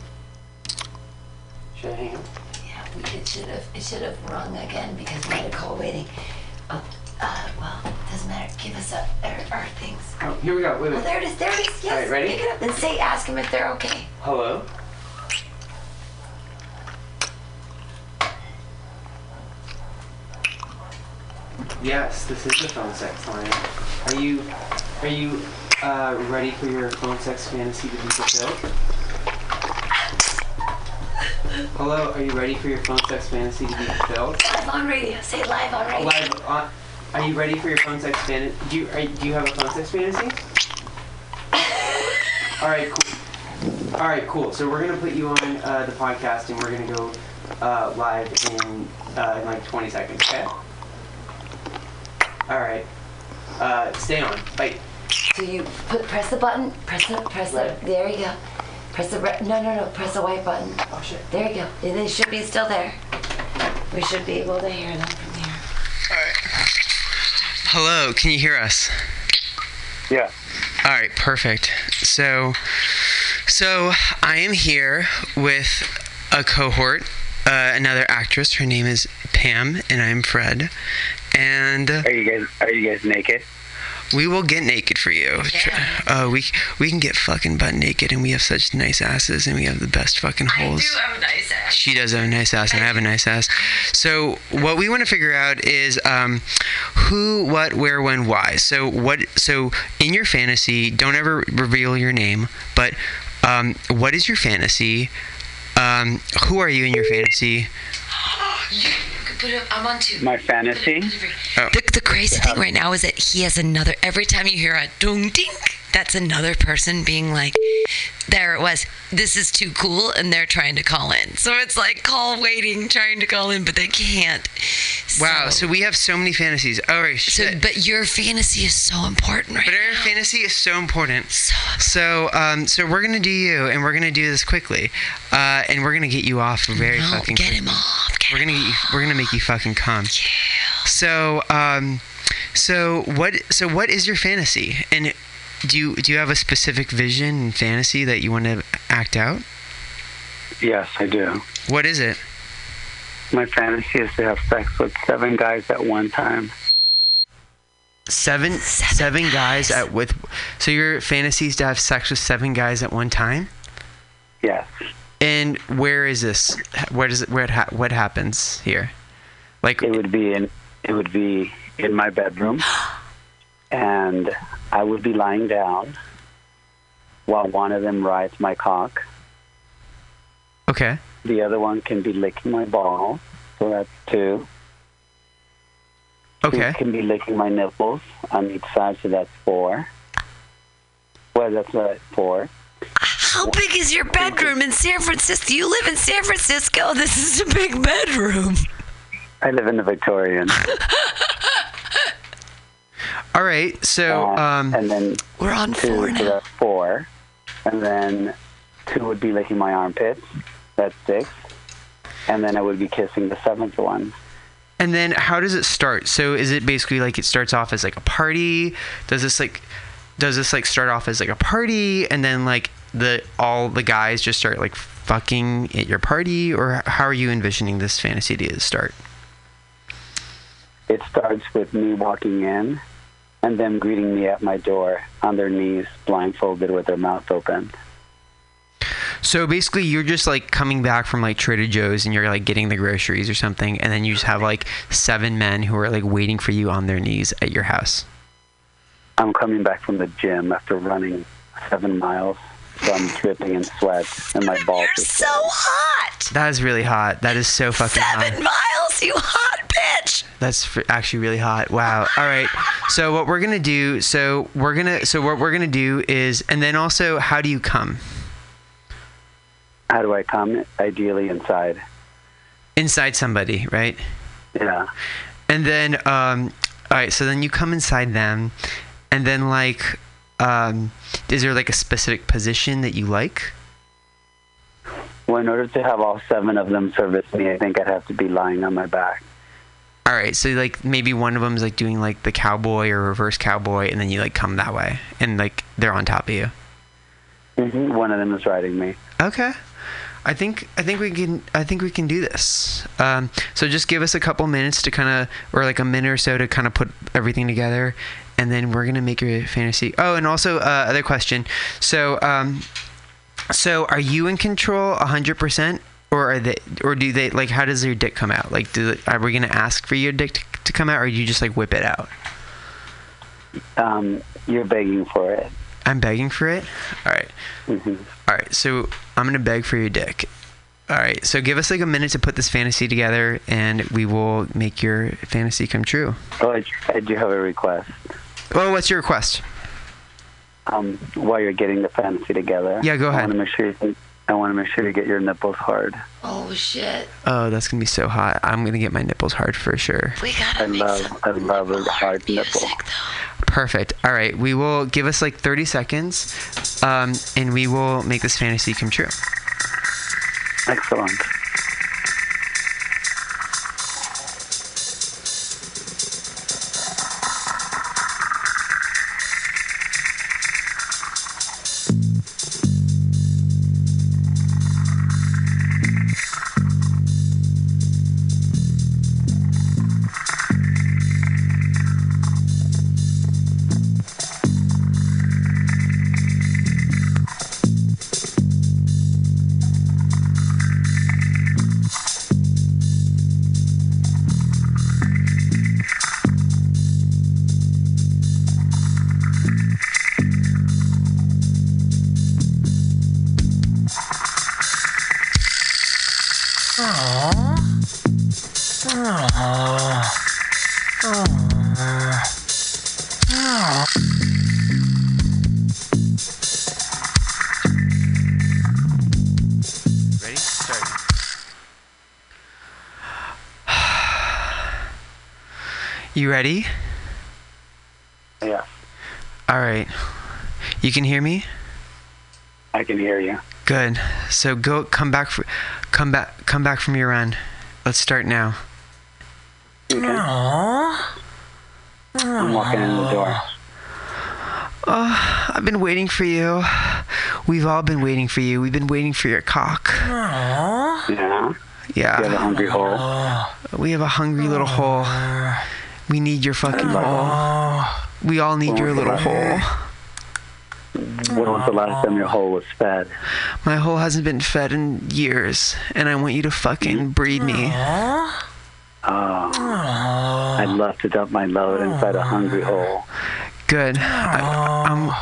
Yeah, we, it should have it should have rung again because we had a call waiting. Uh, uh, well, doesn't matter. Give us our, our, our things. Oh, here we go. Wait, Oh, there it is. There it is. Yes. All right, ready? Pick it up and say, ask them if they're okay. Hello? Yes, this is the phone sex line. Are you are you uh, ready for your phone sex fantasy to be fulfilled? Hello, are you ready for your phone sex fantasy to be fulfilled? Live on radio. Say live on radio. Live on. Are you ready for your phone sex fantasy? Do you are, do you have a phone sex fantasy? All right, cool. All right, cool. So we're gonna put you on uh, the podcast, and we're gonna go uh, live in, uh, in like 20 seconds. Okay. All right. Uh, stay on. Bye. So you put press the button. Press the press the. There you go. Press the red. No, no, no. Press the white button. Oh shit. There you go. They should be still there. We should be able to hear them from here. All right. Hello, can you hear us? Yeah. All right, perfect. So, so I am here with a cohort, uh, another actress. Her name is Pam, and I'm Fred. And are you guys are you guys naked? We will get naked for you. Uh, we we can get fucking butt naked, and we have such nice asses, and we have the best fucking holes. I do have a nice ass. She does have a nice ass, and I have a nice ass. So what we want to figure out is um, who, what, where, when, why. So what? So in your fantasy, don't ever reveal your name, but um, what is your fantasy? Um, who are you in your fantasy? You could put it. I'm on two. My fantasy. Oh. The, the crazy thing right now is that he has another. Every time you hear a ding dink, that's another person being like, "There it was. This is too cool," and they're trying to call in. So it's like call waiting, trying to call in, but they can't. Wow, so we have so many fantasies. All right, shit. So, but your fantasy is so important, right? But our fantasy is so important. So, um, so we're gonna do you, and we're gonna do this quickly, uh, and we're gonna get you off very No, fucking. get quick. him off. we're gonna get you. We're gonna make you fucking come. So, um, so what? So what is your fantasy? And do you do you have a specific vision and fantasy that you want to act out? Yes, I do. What is it? My fantasy is to have sex with seven guys at one time. Seven, seven guys at with. So your fantasy is to have sex with seven guys at one time. Yes. And where is this? Where does it? Where it ha- what happens here? Like it would be in it would be in my bedroom, and I would be lying down while one of them rides my cock. Okay. The other one can be licking my ball, so that's two. Okay. Two can be licking my nipples on each side, so that's four. Well, that's uh, four. How big is your bedroom in San Francisco? You live in San Francisco. This is a big bedroom. I live in the Victorian. All right. So um, and then we're on two, four so that's four, and then two would be licking my armpits. That's six, and then I would be kissing the seventh one. And then how does it start? So is it basically like it starts off as like a party? Does this like does this like start off as like a party and then like the all the guys just start like fucking at your party or how are you envisioning this fantasy to start? It starts with me walking in, and them greeting me at my door on their knees, blindfolded with their mouth open. So basically you're just like coming back from like Trader Joe's and you're like getting the groceries or something and then you just have like seven men who are like waiting for you on their knees at your house. I'm coming back from the gym after running seven miles, so I'm dripping in sweat, and my balls are So hot. That is really hot. That is so fucking hot. Seven miles, you hot bitch. That's actually really hot. Wow. All right. So what we're gonna do? So we're gonna. So what we're gonna do is, and then also, how do you come? How do I come? Ideally inside. Inside somebody, right? Yeah. And then, um, all right. So then you come inside them, and then like, um, is there like a specific position that you like? Well, in order to have all seven of them service me, I think I'd have to be lying on my back. All right. So like maybe one of them is like doing like the cowboy or reverse cowboy, and then you like come that way, and like they're on top of you. hmm One of them is riding me. Okay. I think I think we can I think we can do this. Um, so just give us a couple minutes to kind of or like a minute or so to kind of put everything together, and then we're gonna make your fantasy. Oh, and also uh, other question. So, um, so are you in control hundred percent, or are they, or do they like? How does your dick come out? Like, do are we gonna ask for your dick to, to come out, or do you just like whip it out? Um, you're begging for it. I'm begging for it. All right. Mm-hmm. All right. So I'm gonna beg for your dick. All right. So give us like a minute to put this fantasy together, and we will make your fantasy come true. Oh, I, I do have a request. Oh, what's your request? Um, while you're getting the fantasy together. Yeah, go I ahead. want to make sure you, I want to make sure you get your nipples hard. Oh shit. Oh, that's gonna be so hot. I'm gonna get my nipples hard for sure. We gotta I love, I love a hard nipple. Perfect. All right. We will give us like 30 seconds, um, and we will make this fantasy come true. Excellent. You ready? Yeah. All right. You can hear me? I can hear you. Good. So go come back for, come back come back from your run. Let's start now. Aww. I'm walking in the door. Oh, I've been waiting for you. We've all been waiting for you. We've been waiting for your cock. Aww. Yeah. Yeah. You have a hungry hole. We have a hungry little hole. We need your fucking hole. We all need your little hole. When was the last time your hole was fed? My hole hasn't been fed in years, and I want you to fucking breed me. Oh, I'd love to dump my load inside a hungry hole. Good. I,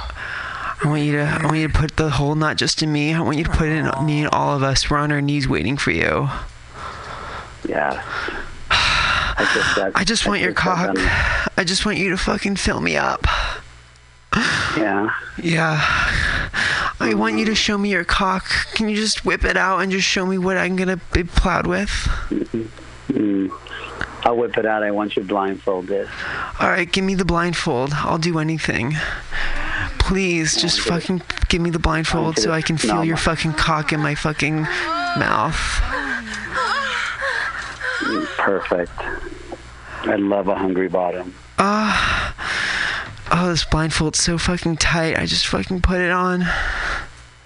I want you to. I want you to put the hole not just in me. I want you to put it in me and all of us. We're on our knees waiting for you. Yeah. I just, got, I just want your got cock. I just want you to fucking fill me up. Yeah. Yeah. I want you to show me your cock. Can you just whip it out and just show me what I'm gonna be plowed with? Mm-hmm. I'll whip it out. I want you blindfolded. All right, give me the blindfold. I'll do anything. Please, just fucking give me the blindfold so I can feel your fucking cock in my fucking mouth. Mm, Perfect. I love a hungry bottom. Ah. oh, this blindfold's so fucking tight. I just fucking put it on.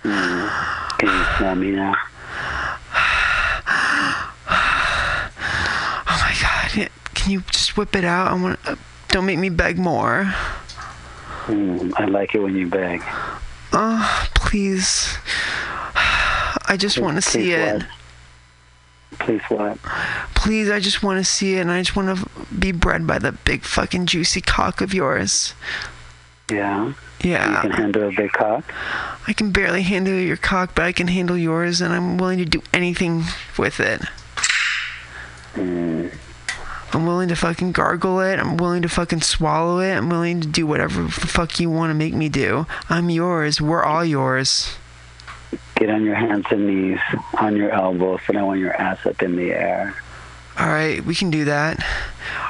Can you smell me now? Oh my god. Can you just whip it out? I want. Uh, don't make me beg more. Mm, I like it when you beg. Oh, please. I just want to see it. what? Please what? Please, I just want to see it, and I just want to be bred by the big fucking juicy cock of yours. Yeah. Yeah. You can handle a big cock. I can barely handle your cock, but I can handle yours, and I'm willing to do anything with it. Mm. I'm willing to fucking gargle it. I'm willing to fucking swallow it. I'm willing to do whatever the fuck you want to make me do. I'm yours. We're all yours. Get on your hands and knees, on your elbows, and I want your ass up in the air. All right, we can do that.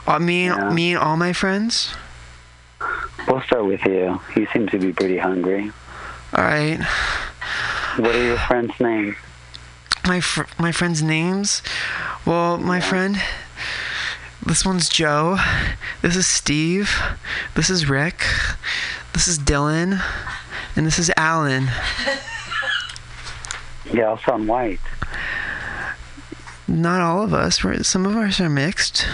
Uh, me and me and all my friends. We'll start with you. You seem to be pretty hungry. All right. What are your friends' names? My fr- my friends' names. Well, my friend. This one's Joe. This is Steve. This is Rick. This is Dylan. And this is Alan. Yeah, sound white. Not all of us. We're, some of us are mixed.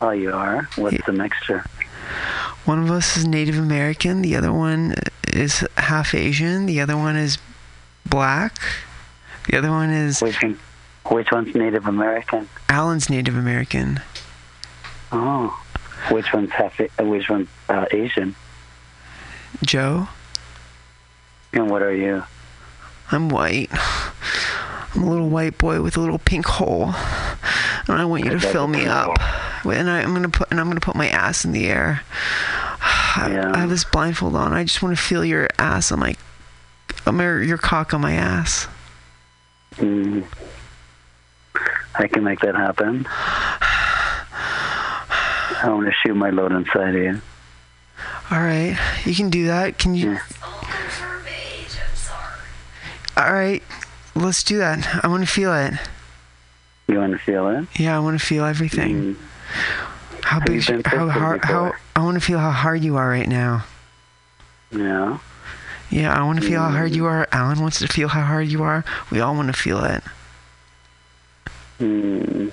Oh, you are? What's the mixture? One of us is Native American. The other one is half Asian. The other one is black. The other one is. Which, one, which one's Native American? Alan's Native American. Oh. Which one's half? uh, Which one's uh, Asian? Joe? And what are you? I'm white. I'm a little white boy with a little pink hole, and I want you to fill me up. And I, I'm gonna put and I'm gonna put my ass in the air. I, I have this blindfold on. I just want to feel your ass on my, on my your cock on my ass. Mm. I can make that happen. I want to shoot my load inside of you. All right, you can do that. Can you? All right, let's do that. I want to feel it. You want to feel it? Yeah, I want to feel everything. How Have you big? How hard? How? I want to feel how hard you are right now. Yeah. Yeah, I want to feel how hard you are. Alan wants to feel how hard you are. We all want to feel it. Hmm.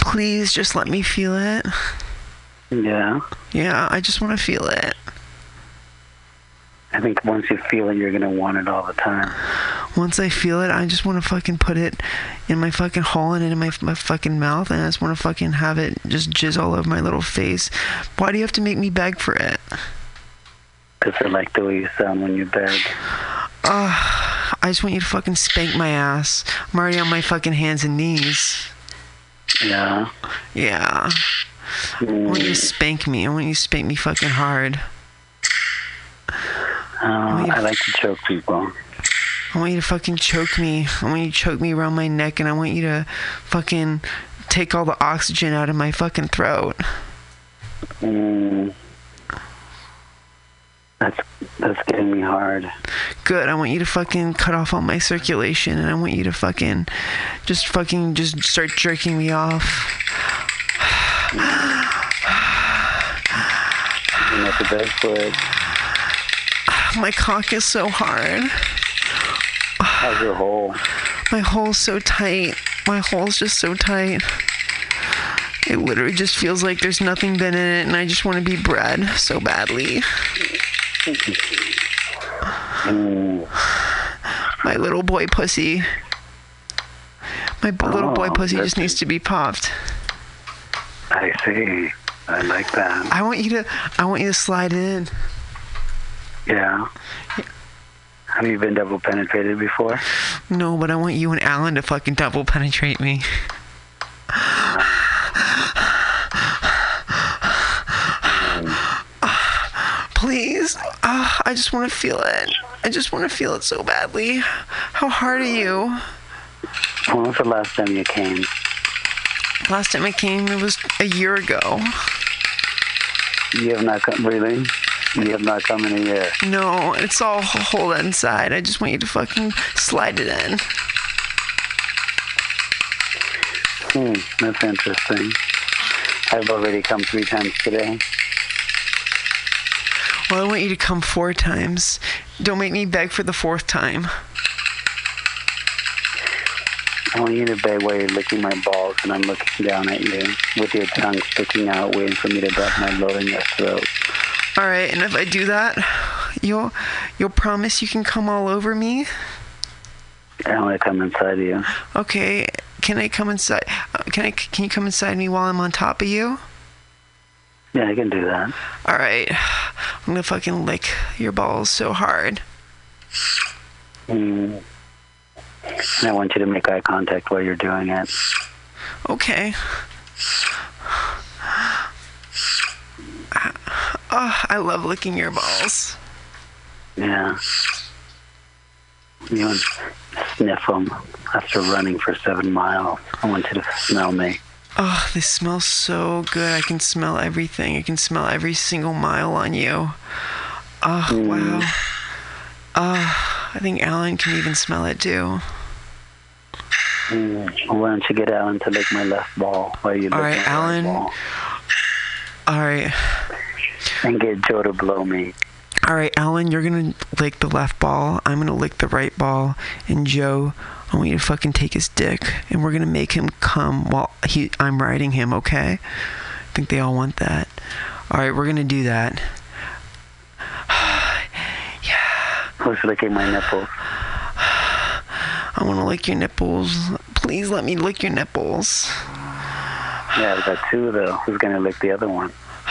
Please, just let me feel it. Yeah. Yeah, I just want to feel it. I think once you feel it, you're gonna want it all the time. Once I feel it, I just want to fucking put it in my fucking hole and in my, my fucking mouth, and I just want to fucking have it just jizz all over my little face. Why do you have to make me beg for it? Cause I like the way you sound when you beg. Uh, I just want you to fucking spank my ass. I'm already on my fucking hands and knees. Yeah. Yeah. I want you to spank me. I want you to spank me fucking hard. Uh, I like to choke people. I want you to fucking choke me. I want you to choke me around my neck, and I want you to fucking take all the oxygen out of my fucking throat. Mm. That's that's getting me hard. Good. I want you to fucking cut off all my circulation, and I want you to fucking just fucking just start jerking me off. You have to beg. My cock is so hard. How's your hole? My hole's so tight. My hole's just so tight. It literally just feels like there's nothing been in it, and I just want to be bred so badly. My little boy pussy. My b- little boy Oh, pussy just needs to be popped. I see. I like that. I want you to. I want you to slide in. Yeah. Have you been double penetrated before? No, but I want you and Alan to fucking double penetrate me. Please. Ah, I just want to feel it. I just want to feel it so badly. How hard are you? When was the last time you came? Last time I came, it was a year ago. You have not come, really? You have not come in a year. No, it's all hold inside. I just want you to fucking slide it in. Hmm, that's interesting. I've already come three times today. Well, I want you to come four times. Don't make me beg for the fourth time. I want you to beg while you're licking my balls and I'm looking down at you with your tongue sticking out, waiting for me to drop my load in your throat. All right, and if I do that, you'll you'll promise you can come all over me. I want to come inside of you. Okay, can I come inside? Can I? Can you come inside me while I'm on top of you? Yeah, I can do that. All right, I'm gonna fucking lick your balls so hard. Mm. And I want you to make eye contact while you're doing it. Okay. Oh, I love licking your balls. Yeah. You want to sniff them after running for seven miles. I want you to smell me. Oh, they smell so good. I can smell everything. I can smell every single mile on you. Oh, mm. wow. Oh, I think Alan can even smell it too. Why don't you get Alan to lick my left ball while you lick All right, Alan. ball? All right. And get Joe to blow me. All right, Alan, you're gonna lick the left ball. I'm gonna lick the right ball. And Joe, I want you to fucking take his dick, and we're gonna make him come while he I'm riding him. Okay? I think they all want that. All right, we're gonna do that. Yeah. Who's licking my nipples? I want to lick your nipples. Please let me lick your nipples. Yeah, I've got two though. Who's gonna lick the other one?